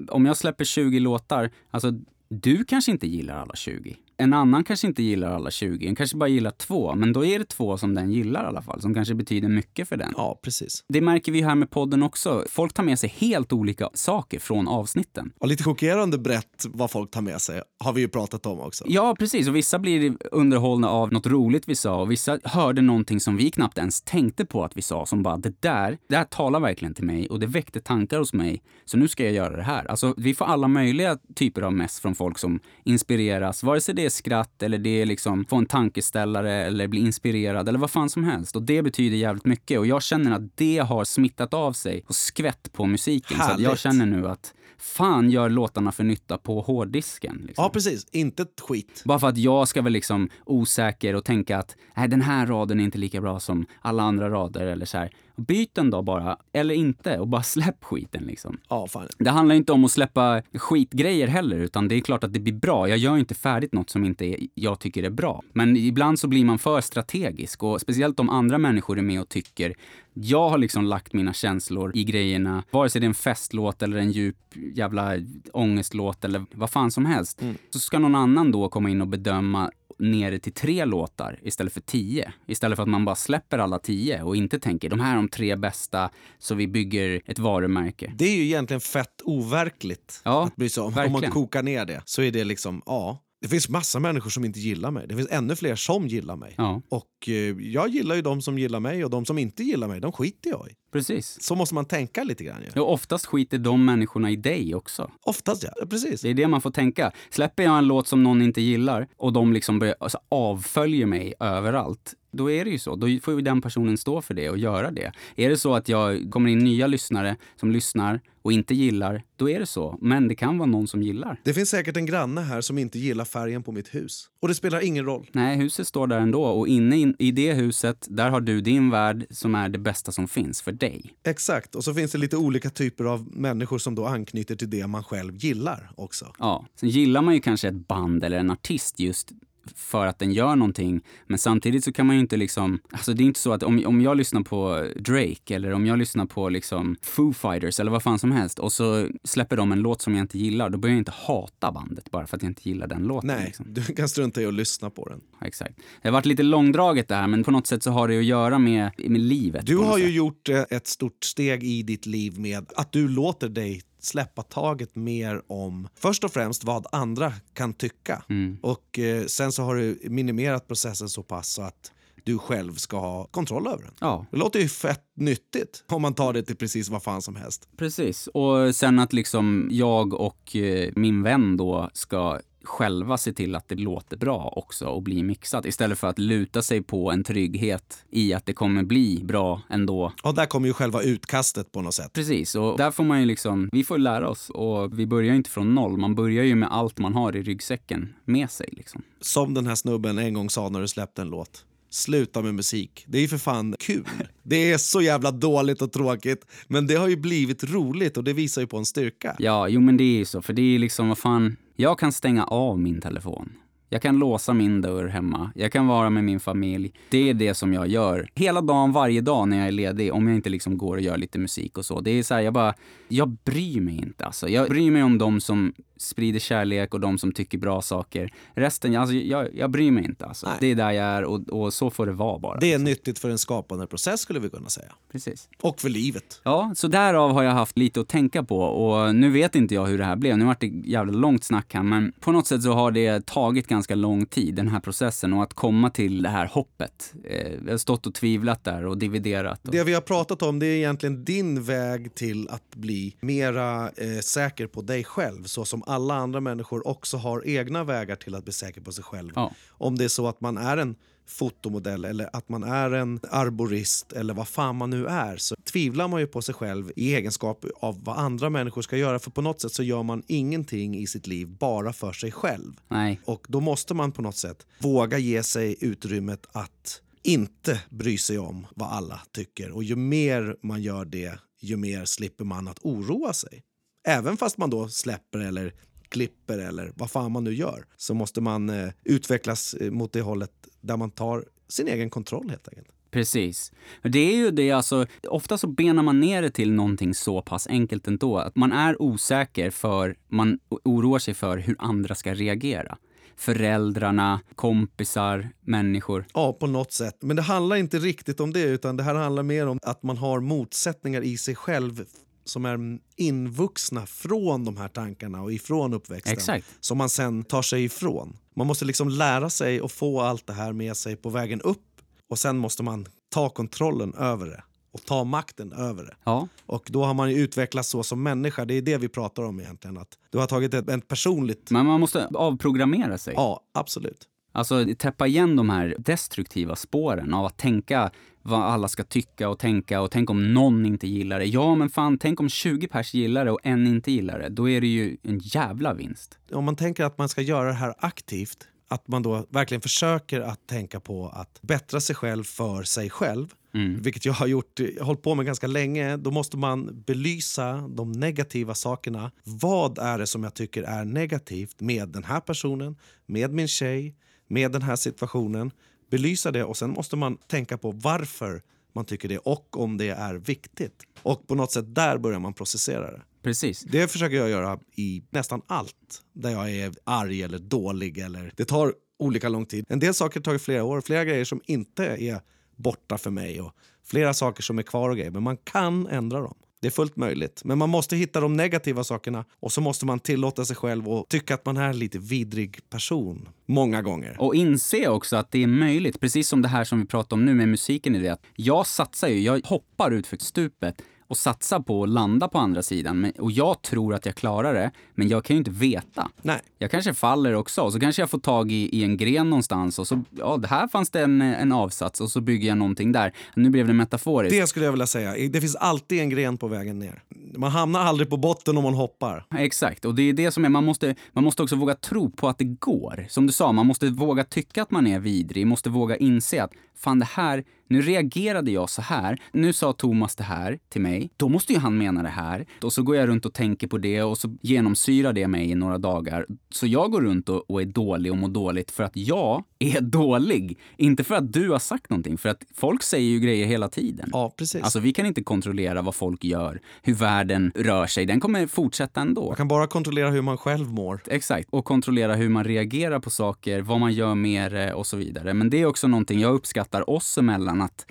om jag släpper 20 låtar, alltså du kanske inte gillar alla 20 en annan kanske inte gillar alla 20, en kanske bara gillar två, men då är det två som den gillar i alla fall, som kanske betyder mycket för den. Ja, precis. Det märker vi här med podden också. Folk tar med sig helt olika saker från avsnitten. Och lite chockerande brett vad folk tar med sig, har vi ju pratat om också. Ja, precis. Och vissa blir underhållna av något roligt vi sa och vissa hörde någonting som vi knappt ens tänkte på att vi sa, som bara det där, det här talar verkligen till mig och det väckte tankar hos mig, så nu ska jag göra det här. Alltså, vi får alla möjliga typer av mess från folk som inspireras, vare sig det är skratt eller det är liksom få en tankeställare eller bli inspirerad eller vad fan som helst. Och det betyder jävligt mycket och jag känner att det har smittat av sig och skvätt på musiken. Härligt. Så jag känner nu att fan gör låtarna för nytta på hårddisken? Liksom. Ja, precis. Inte ett skit. Bara för att jag ska vara liksom osäker och tänka att nej, den här raden är inte lika bra som alla andra rader eller så här. Byt den då bara, eller inte, och bara släpp skiten liksom. Ja, fan. Det handlar inte om att släppa skitgrejer heller, utan det är klart att det blir bra. Jag gör inte färdigt något som inte är, jag tycker är bra. Men ibland så blir man för strategisk och speciellt om andra människor är med och tycker. Jag har liksom lagt mina känslor i grejerna, vare sig det är en festlåt eller en djup jävla ångestlåt eller vad fan som helst. Mm. Så ska någon annan då komma in och bedöma ner det till tre låtar istället för tio. Istället för att man bara släpper alla tio och inte tänker de här är de tre bästa så vi bygger ett varumärke. Det är ju egentligen fett overkligt ja, att bry sig om. Om man kokar ner det så är det liksom, ja. Det finns massa människor som inte gillar mig. Det finns ännu fler som gillar mig. Ja. Och eh, jag gillar ju de som gillar mig och de som inte gillar mig, de skiter jag i. Precis. Så måste man tänka lite grann. Ja. Och oftast skiter de människorna i dig också. Oftast ja, precis. Det är det man får tänka. Släpper jag en låt som någon inte gillar och de liksom börjar, alltså, avföljer mig överallt, då är det ju så. Då får ju den personen stå för det och göra det. Är det så att jag kommer in nya lyssnare som lyssnar och inte gillar, då är det så. Men det kan vara någon som gillar. Det finns säkert en granne här som inte gillar färgen på mitt hus. Och det spelar ingen roll. Nej, huset står där ändå. Och inne in, i det huset, där har du din värld som är det bästa som finns för dig. Exakt. Och så finns det lite olika typer av människor som då anknyter till det man själv gillar också. Ja. Sen gillar man ju kanske ett band eller en artist just för att den gör någonting. Men samtidigt så kan man ju inte liksom, alltså det är inte så att om, om jag lyssnar på Drake eller om jag lyssnar på liksom Foo Fighters eller vad fan som helst och så släpper de en låt som jag inte gillar, då börjar jag inte hata bandet bara för att jag inte gillar den låten. Nej, liksom. du kan strunta i att lyssna på den. Ja, exakt. Det har varit lite långdraget det här, men på något sätt så har det att göra med, med livet. Du har ju gjort eh, ett stort steg i ditt liv med att du låter dig släppa taget mer om först och främst vad andra kan tycka. Mm. Och eh, sen så har du minimerat processen så pass så att du själv ska ha kontroll över den. Ja. Det låter ju fett nyttigt om man tar det till precis vad fan som helst. Precis. Och sen att liksom jag och eh, min vän då ska själva se till att det låter bra också och blir mixat istället för att luta sig på en trygghet i att det kommer bli bra ändå. Och där kommer ju själva utkastet på något sätt. Precis, och där får man ju liksom, vi får lära oss och vi börjar ju inte från noll, man börjar ju med allt man har i ryggsäcken med sig liksom. Som den här snubben en gång sa när du släppte en låt. Sluta med musik. Det är ju för fan kul. Det är så jävla dåligt och tråkigt, men det har ju blivit roligt och det visar ju på en styrka. Ja, jo men det är ju så, för det är liksom, vad fan, jag kan stänga av min telefon. Jag kan låsa min dörr hemma. Jag kan vara med min familj. Det är det som jag gör. Hela dagen, varje dag när jag är ledig. Om jag inte liksom går och gör lite musik och så. Det är så här, jag bara, jag bryr mig inte alltså. Jag bryr mig om de som sprider kärlek och de som tycker bra saker. Resten, alltså, jag, jag bryr mig inte alltså. Det är där jag är och, och så får det vara bara. Det är alltså. nyttigt för en skapande process skulle vi kunna säga. Precis. Och för livet. Ja, så därav har jag haft lite att tänka på och nu vet inte jag hur det här blev. Nu vart det jävla långt snack här men på något sätt så har det tagit ganska lång tid, den här processen och att komma till det här hoppet. Eh, jag har stått och tvivlat där och dividerat. Och... Det vi har pratat om det är egentligen din väg till att bli mera eh, säker på dig själv så som alla andra människor också har egna vägar till att bli säker på sig själv. Ja. Om det är så att man är en fotomodell eller att man är en arborist eller vad fan man nu är så tvivlar man ju på sig själv i egenskap av vad andra människor ska göra för på något sätt så gör man ingenting i sitt liv bara för sig själv. Nej. Och då måste man på något sätt våga ge sig utrymmet att inte bry sig om vad alla tycker och ju mer man gör det ju mer slipper man att oroa sig. Även fast man då släpper eller klipper eller vad fan man nu gör så måste man eh, utvecklas eh, mot det hållet där man tar sin egen kontroll helt enkelt. Precis. Det är ju det, alltså, ofta så benar man ner det till någonting så pass enkelt ändå. Att man är osäker för, man oroar sig för hur andra ska reagera. föräldrarna, kompisar, människor. Ja, på något sätt. Men det handlar inte riktigt om det, utan det här handlar mer om att man har motsättningar i sig själv som är invuxna från de här tankarna och ifrån uppväxten. Exakt. Som man sen tar sig ifrån. Man måste liksom lära sig och få allt det här med sig på vägen upp och sen måste man ta kontrollen över det och ta makten över det. Ja. Och då har man ju utvecklats så som människa. Det är det vi pratar om egentligen. Att du har tagit ett, ett personligt... Men man måste avprogrammera sig. Ja, absolut. Alltså täppa igen de här destruktiva spåren av att tänka vad alla ska tycka och tänka och tänk om någon inte gillar det. Ja, men fan, tänk om 20 pers gillar det och en inte gillar det. Då är det ju en jävla vinst. Om man tänker att man ska göra det här aktivt, att man då verkligen försöker att tänka på att bättra sig själv för sig själv, mm. vilket jag har gjort, hållit på med ganska länge, då måste man belysa de negativa sakerna. Vad är det som jag tycker är negativt med den här personen, med min tjej, med den här situationen? Belysa det och sen måste man tänka på varför man tycker det och om det är viktigt. Och på något sätt där börjar man processera det. Precis. Det försöker jag göra i nästan allt där jag är arg eller dålig. Eller, det tar olika lång tid. En del saker tar flera år, flera grejer som inte är borta för mig och flera saker som är kvar och grejer. Men man kan ändra dem. Det är fullt möjligt. Men man måste hitta de negativa sakerna och så måste man tillåta sig själv och tycka att man är en lite vidrig person. Många gånger. Och inse också att det är möjligt. Precis som det här som vi pratar om nu med musiken i det. Att jag satsar ju, jag hoppar ut för stupet och satsa på att landa på andra sidan. Men, och jag tror att jag klarar det, men jag kan ju inte veta. Nej. Jag kanske faller också, och så kanske jag får tag i, i en gren någonstans och så, ja, här fanns det en, en avsats och så bygger jag någonting där. Nu blev det metaforiskt. Det skulle jag vilja säga. Det finns alltid en gren på vägen ner. Man hamnar aldrig på botten om man hoppar. Exakt, och det är det som är, man måste, man måste också våga tro på att det går. Som du sa, man måste våga tycka att man är vidrig, måste våga inse att fan det här, nu reagerade jag så här, nu sa Thomas det här till mig, då måste ju han mena det här. Och så går jag runt och tänker på det och så genomsyrar det mig i några dagar. Så jag går runt och, och är dålig och mår dåligt för att jag är dålig. Inte för att du har sagt någonting, för att folk säger ju grejer hela tiden. Ja, precis. Alltså vi kan inte kontrollera vad folk gör, hur världen rör sig. Den kommer fortsätta ändå. Man kan bara kontrollera hur man själv mår. Exakt, och kontrollera hur man reagerar på saker, vad man gör med det och så vidare. Men det är också någonting jag uppskattar oss emellan, att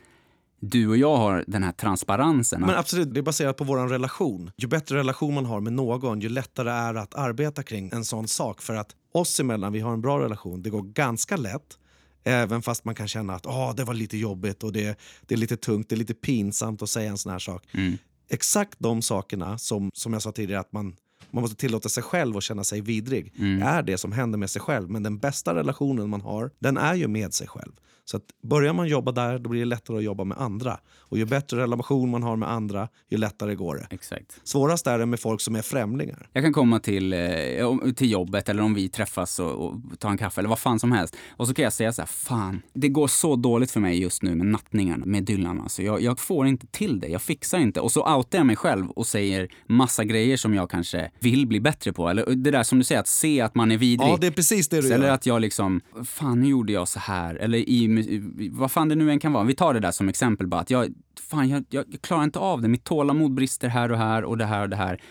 du och jag har den här transparensen. Men absolut, det är baserat på vår relation. Ju bättre relation man har med någon, ju lättare är det att arbeta kring en sån sak. För att oss emellan, vi har en bra relation. Det går ganska lätt. Även fast man kan känna att oh, det var lite jobbigt och det, det är lite tungt, det är lite pinsamt att säga en sån här sak. Mm. Exakt de sakerna som, som jag sa tidigare, att man, man måste tillåta sig själv att känna sig vidrig, mm. är det som händer med sig själv. Men den bästa relationen man har, den är ju med sig själv. Så att börjar man jobba där, då blir det lättare att jobba med andra. Och ju bättre relation man har med andra, ju lättare går det. Exakt. Svårast är det med folk som är främlingar. Jag kan komma till, eh, till jobbet eller om vi träffas och, och tar en kaffe eller vad fan som helst. Och så kan jag säga så här, fan, det går så dåligt för mig just nu med nattningarna, med Dylan. Alltså, jag, jag får inte till det, jag fixar inte. Och så outar jag mig själv och säger massa grejer som jag kanske vill bli bättre på. Eller det där som du säger, att se att man är vidrig. Ja, det är precis det du Eller gör. att jag liksom, fan nu gjorde jag så här. Eller i, vad fan det nu än kan vara. Vi tar det där som exempel bara. Att jag, fan jag, jag klarar inte av det. Mitt tålamod brister här och här och det här och det här.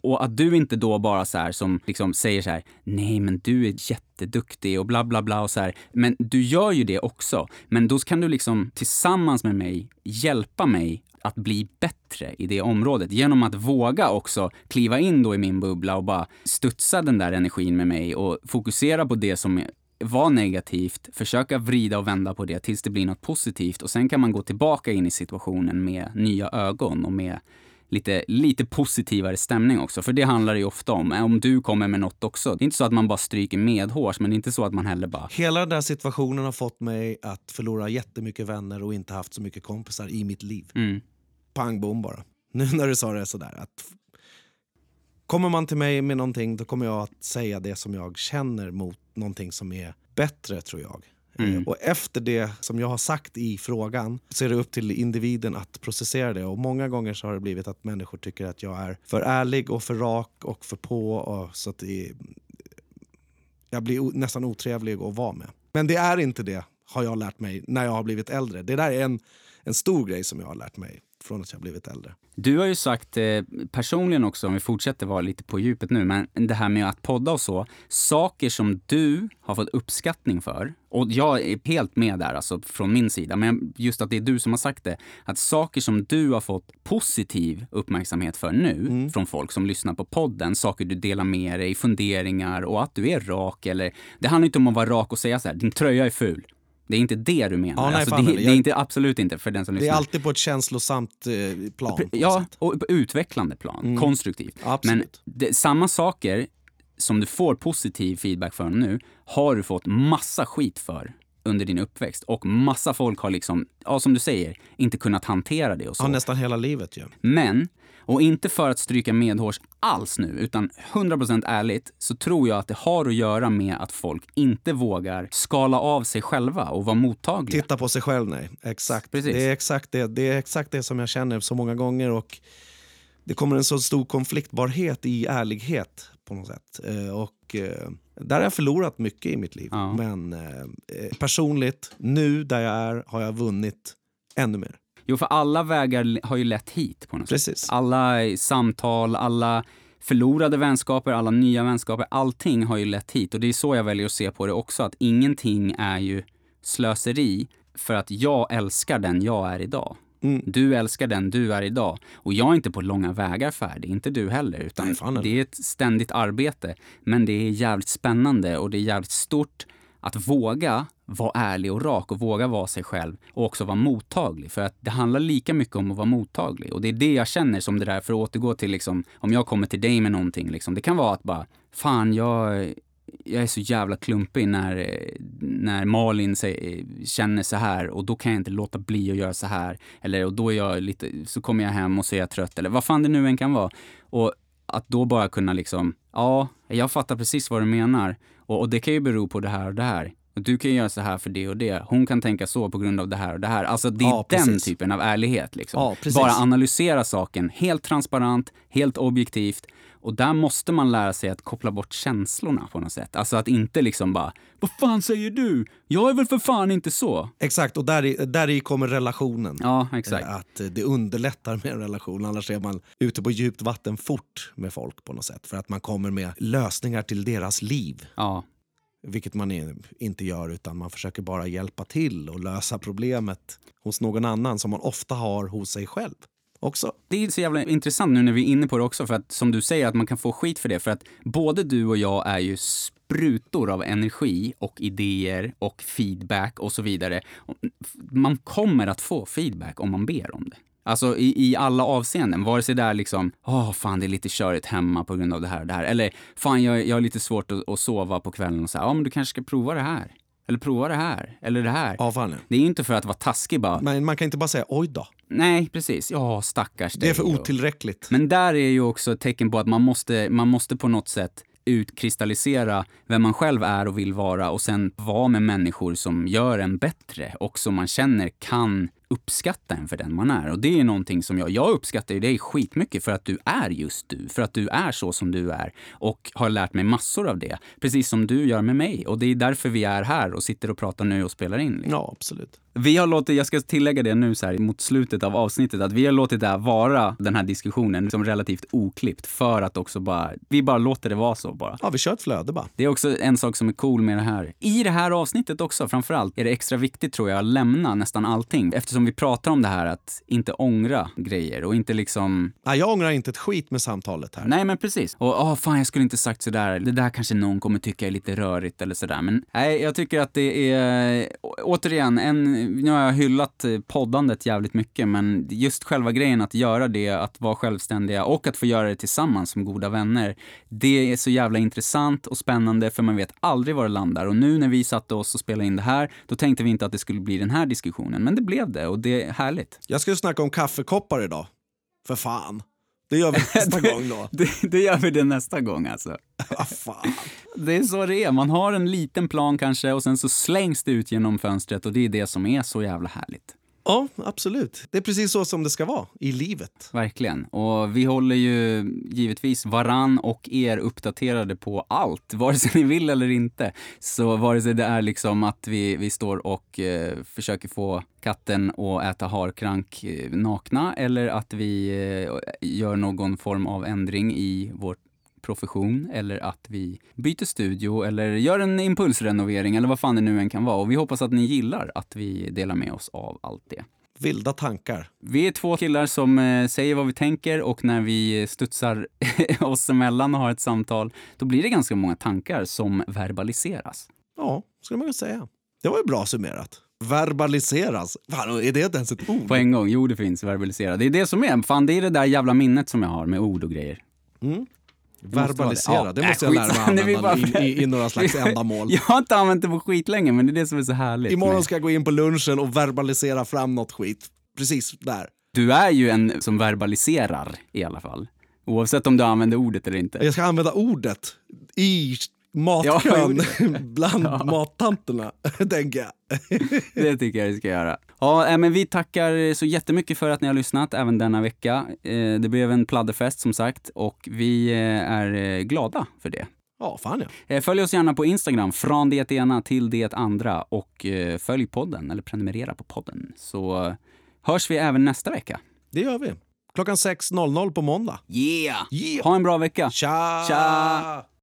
Och att du inte då bara så här som liksom säger så här, nej men du är jätteduktig och bla bla bla och så här. Men du gör ju det också. Men då kan du liksom tillsammans med mig hjälpa mig att bli bättre i det området genom att våga också kliva in då i min bubbla och bara studsa den där energin med mig och fokusera på det som var negativt, försöka vrida och vända på det tills det blir något positivt och sen kan man gå tillbaka in i situationen med nya ögon och med lite, lite positivare stämning också. För det handlar det ju ofta om. Om du kommer med något också. Det är inte så att man bara stryker medhårs, men det är inte så att man heller bara... Hela den där situationen har fått mig att förlora jättemycket vänner och inte haft så mycket kompisar i mitt liv. Mm. Pang bom bara. Nu när du sa det sådär. Att kommer man till mig med någonting då kommer jag att säga det som jag känner mot någonting som är bättre tror jag. Mm. Och efter det som jag har sagt i frågan så är det upp till individen att processera det. Och många gånger så har det blivit att människor tycker att jag är för ärlig och för rak och för på. Och så att det, jag blir nästan otrevlig att vara med. Men det är inte det, har jag lärt mig när jag har blivit äldre. Det där är en, en stor grej som jag har lärt mig från att jag blivit äldre. Du har ju sagt eh, personligen också, om vi fortsätter vara lite på djupet nu, men det här med att podda och så. Saker som du har fått uppskattning för, och jag är helt med där alltså från min sida, men just att det är du som har sagt det. Att saker som du har fått positiv uppmärksamhet för nu mm. från folk som lyssnar på podden, saker du delar med dig, funderingar och att du är rak eller... Det handlar inte om att vara rak och säga så här, din tröja är ful. Det är inte det du menar. Ja, nej, alltså, det, det, är inte, absolut inte för den som lyssnar. Det är alltid på ett känslosamt eh, plan. Ja, och på utvecklande plan. Mm. Konstruktivt. Absolut. Men det, samma saker som du får positiv feedback för nu har du fått massa skit för under din uppväxt. Och massa folk har liksom, ja som du säger, inte kunnat hantera det och så. Ja, nästan hela livet ju. Ja. Men och inte för att stryka medhårs alls nu, utan 100% ärligt så tror jag att det har att göra med att folk inte vågar skala av sig själva och vara mottagliga. Titta på sig själv, nej. Exakt. Precis. Det, är exakt det, det är exakt det som jag känner så många gånger. och Det kommer en så stor konfliktbarhet i ärlighet på något sätt. Eh, och eh, där har jag förlorat mycket i mitt liv. Ja. Men eh, personligt, nu där jag är, har jag vunnit ännu mer. Jo, för alla vägar har ju lett hit på något Precis. sätt. Alla samtal, alla förlorade vänskaper, alla nya vänskaper, allting har ju lett hit. Och det är så jag väljer att se på det också, att ingenting är ju slöseri för att jag älskar den jag är idag. Mm. Du älskar den du är idag. Och jag är inte på långa vägar färdig, inte du heller. Utan Nej, det är ett ständigt arbete. Men det är jävligt spännande och det är jävligt stort att våga vara ärlig och rak och våga vara sig själv och också vara mottaglig. För att det handlar lika mycket om att vara mottaglig. Och det är det jag känner som det där, för att återgå till liksom, om jag kommer till dig med någonting, liksom, det kan vara att bara, fan jag, jag är så jävla klumpig när, när Malin säger, känner så här och då kan jag inte låta bli att göra så här. Eller och då är jag lite, så kommer jag hem och så är jag trött eller vad fan det nu än kan vara. Och att då bara kunna liksom, ja, jag fattar precis vad du menar. Och, och det kan ju bero på det här och det här. Och du kan göra så här för det och det. Hon kan tänka så på grund av det här och det här. Alltså det är ja, den typen av ärlighet. Liksom. Ja, Bara analysera saken helt transparent, helt objektivt. Och där måste man lära sig att koppla bort känslorna på något sätt. Alltså att inte liksom bara, vad fan säger du? Jag är väl för fan inte så. Exakt, och där där i kommer relationen. Ja, exakt. Att det underlättar med en relation, annars är man ute på djupt vatten fort med folk på något sätt. För att man kommer med lösningar till deras liv. Ja. Vilket man inte gör, utan man försöker bara hjälpa till och lösa problemet hos någon annan som man ofta har hos sig själv. Också. Det är så jävla intressant nu när vi är inne på det också, för att som du säger att man kan få skit för det. För att både du och jag är ju sprutor av energi och idéer och feedback och så vidare. Man kommer att få feedback om man ber om det. Alltså i, i alla avseenden. Vare sig det är liksom, åh oh, fan det är lite körigt hemma på grund av det här och det här. Eller fan jag, jag har lite svårt att, att sova på kvällen och så här, ja men du kanske ska prova det här. Eller prova det här. Eller det här. Ja, fan. Det är ju inte för att vara taskig bara. Men man kan inte bara säga oj då. Nej, precis. Ja, stackars Det är för otillräckligt. Men där är ju också ett tecken på att man måste, man måste på något sätt utkristallisera vem man själv är och vill vara och sen vara med människor som gör en bättre och som man känner kan uppskatta en för den man är. Och det är någonting som jag, jag uppskattar ju dig skitmycket för att du är just du, för att du är så som du är och har lärt mig massor av det. Precis som du gör med mig. Och det är därför vi är här och sitter och pratar nu och spelar in. Liksom. Ja, absolut. Vi har låtit, jag ska tillägga det nu så här mot slutet av avsnittet, att vi har låtit det här vara, den här diskussionen, som relativt oklippt för att också bara, vi bara låter det vara så bara. Ja, vi kör ett flöde bara. Det är också en sak som är cool med det här. I det här avsnittet också, framförallt, är det extra viktigt tror jag att lämna nästan allting. Eftersom vi pratar om det här att inte ångra grejer och inte liksom... Nej, jag ångrar inte ett skit med samtalet här. Nej, men precis. Och åh, fan, jag skulle inte sagt sådär. Det där kanske någon kommer tycka är lite rörigt eller sådär. Men nej, jag tycker att det är, återigen, en nu har jag hyllat eh, poddandet jävligt mycket, men just själva grejen att göra det, att vara självständiga och att få göra det tillsammans som goda vänner, det är så jävla intressant och spännande för man vet aldrig var det landar. Och nu när vi satte oss och spelade in det här, då tänkte vi inte att det skulle bli den här diskussionen, men det blev det och det är härligt. Jag skulle snacka om kaffekoppar idag. För fan. Det gör vi nästa gång då. Det, det, gör vi det nästa gång alltså. Ah, fan. Det är så det är. Man har en liten plan kanske och sen så slängs det ut genom fönstret och det är det som är så jävla härligt. Ja, absolut. Det är precis så som det ska vara i livet. Verkligen. Och vi håller ju givetvis varann och er uppdaterade på allt, vare sig ni vill eller inte. Så vare sig det är liksom att vi, vi står och eh, försöker få katten att äta harkrank eh, nakna eller att vi eh, gör någon form av ändring i vårt profession eller att vi byter studio eller gör en impulsrenovering eller vad fan det nu än kan vara. Och vi hoppas att ni gillar att vi delar med oss av allt det. Vilda tankar. Vi är två killar som eh, säger vad vi tänker och när vi studsar oss emellan och har ett samtal, då blir det ganska många tankar som verbaliseras. Ja, skulle man kunna säga. Det var ju bra summerat. Verbaliseras. Fan, är det ens ett ord? På en gång. Jo, det finns verbalisera. Det är det som är. Fan, det är det där jävla minnet som jag har med ord och grejer. Mm. Verbalisera, det, det måste jag lära mig använda bara... i, i, några slags ändamål. Jag har inte använt det på skitlänge, men det är det som är så härligt. Imorgon ska jag gå in på lunchen och verbalisera fram något skit. Precis där. Du är ju en som verbaliserar i alla fall. Oavsett om du använder ordet eller inte. Jag ska använda ordet i matkön ja, bland ja. mattanterna, tänker jag. det tycker jag du ska göra. Ja, men vi tackar så jättemycket för att ni har lyssnat även denna vecka. Eh, det blev en pladderfest som sagt och vi eh, är eh, glada för det. Ja, fan ja. Följ oss gärna på Instagram, från det ena till det andra och följ podden eller prenumerera på podden så hörs vi även nästa vecka. Det gör vi. Klockan 6.00 på måndag. Yeah! yeah! Ha en bra vecka. Tja! Tja!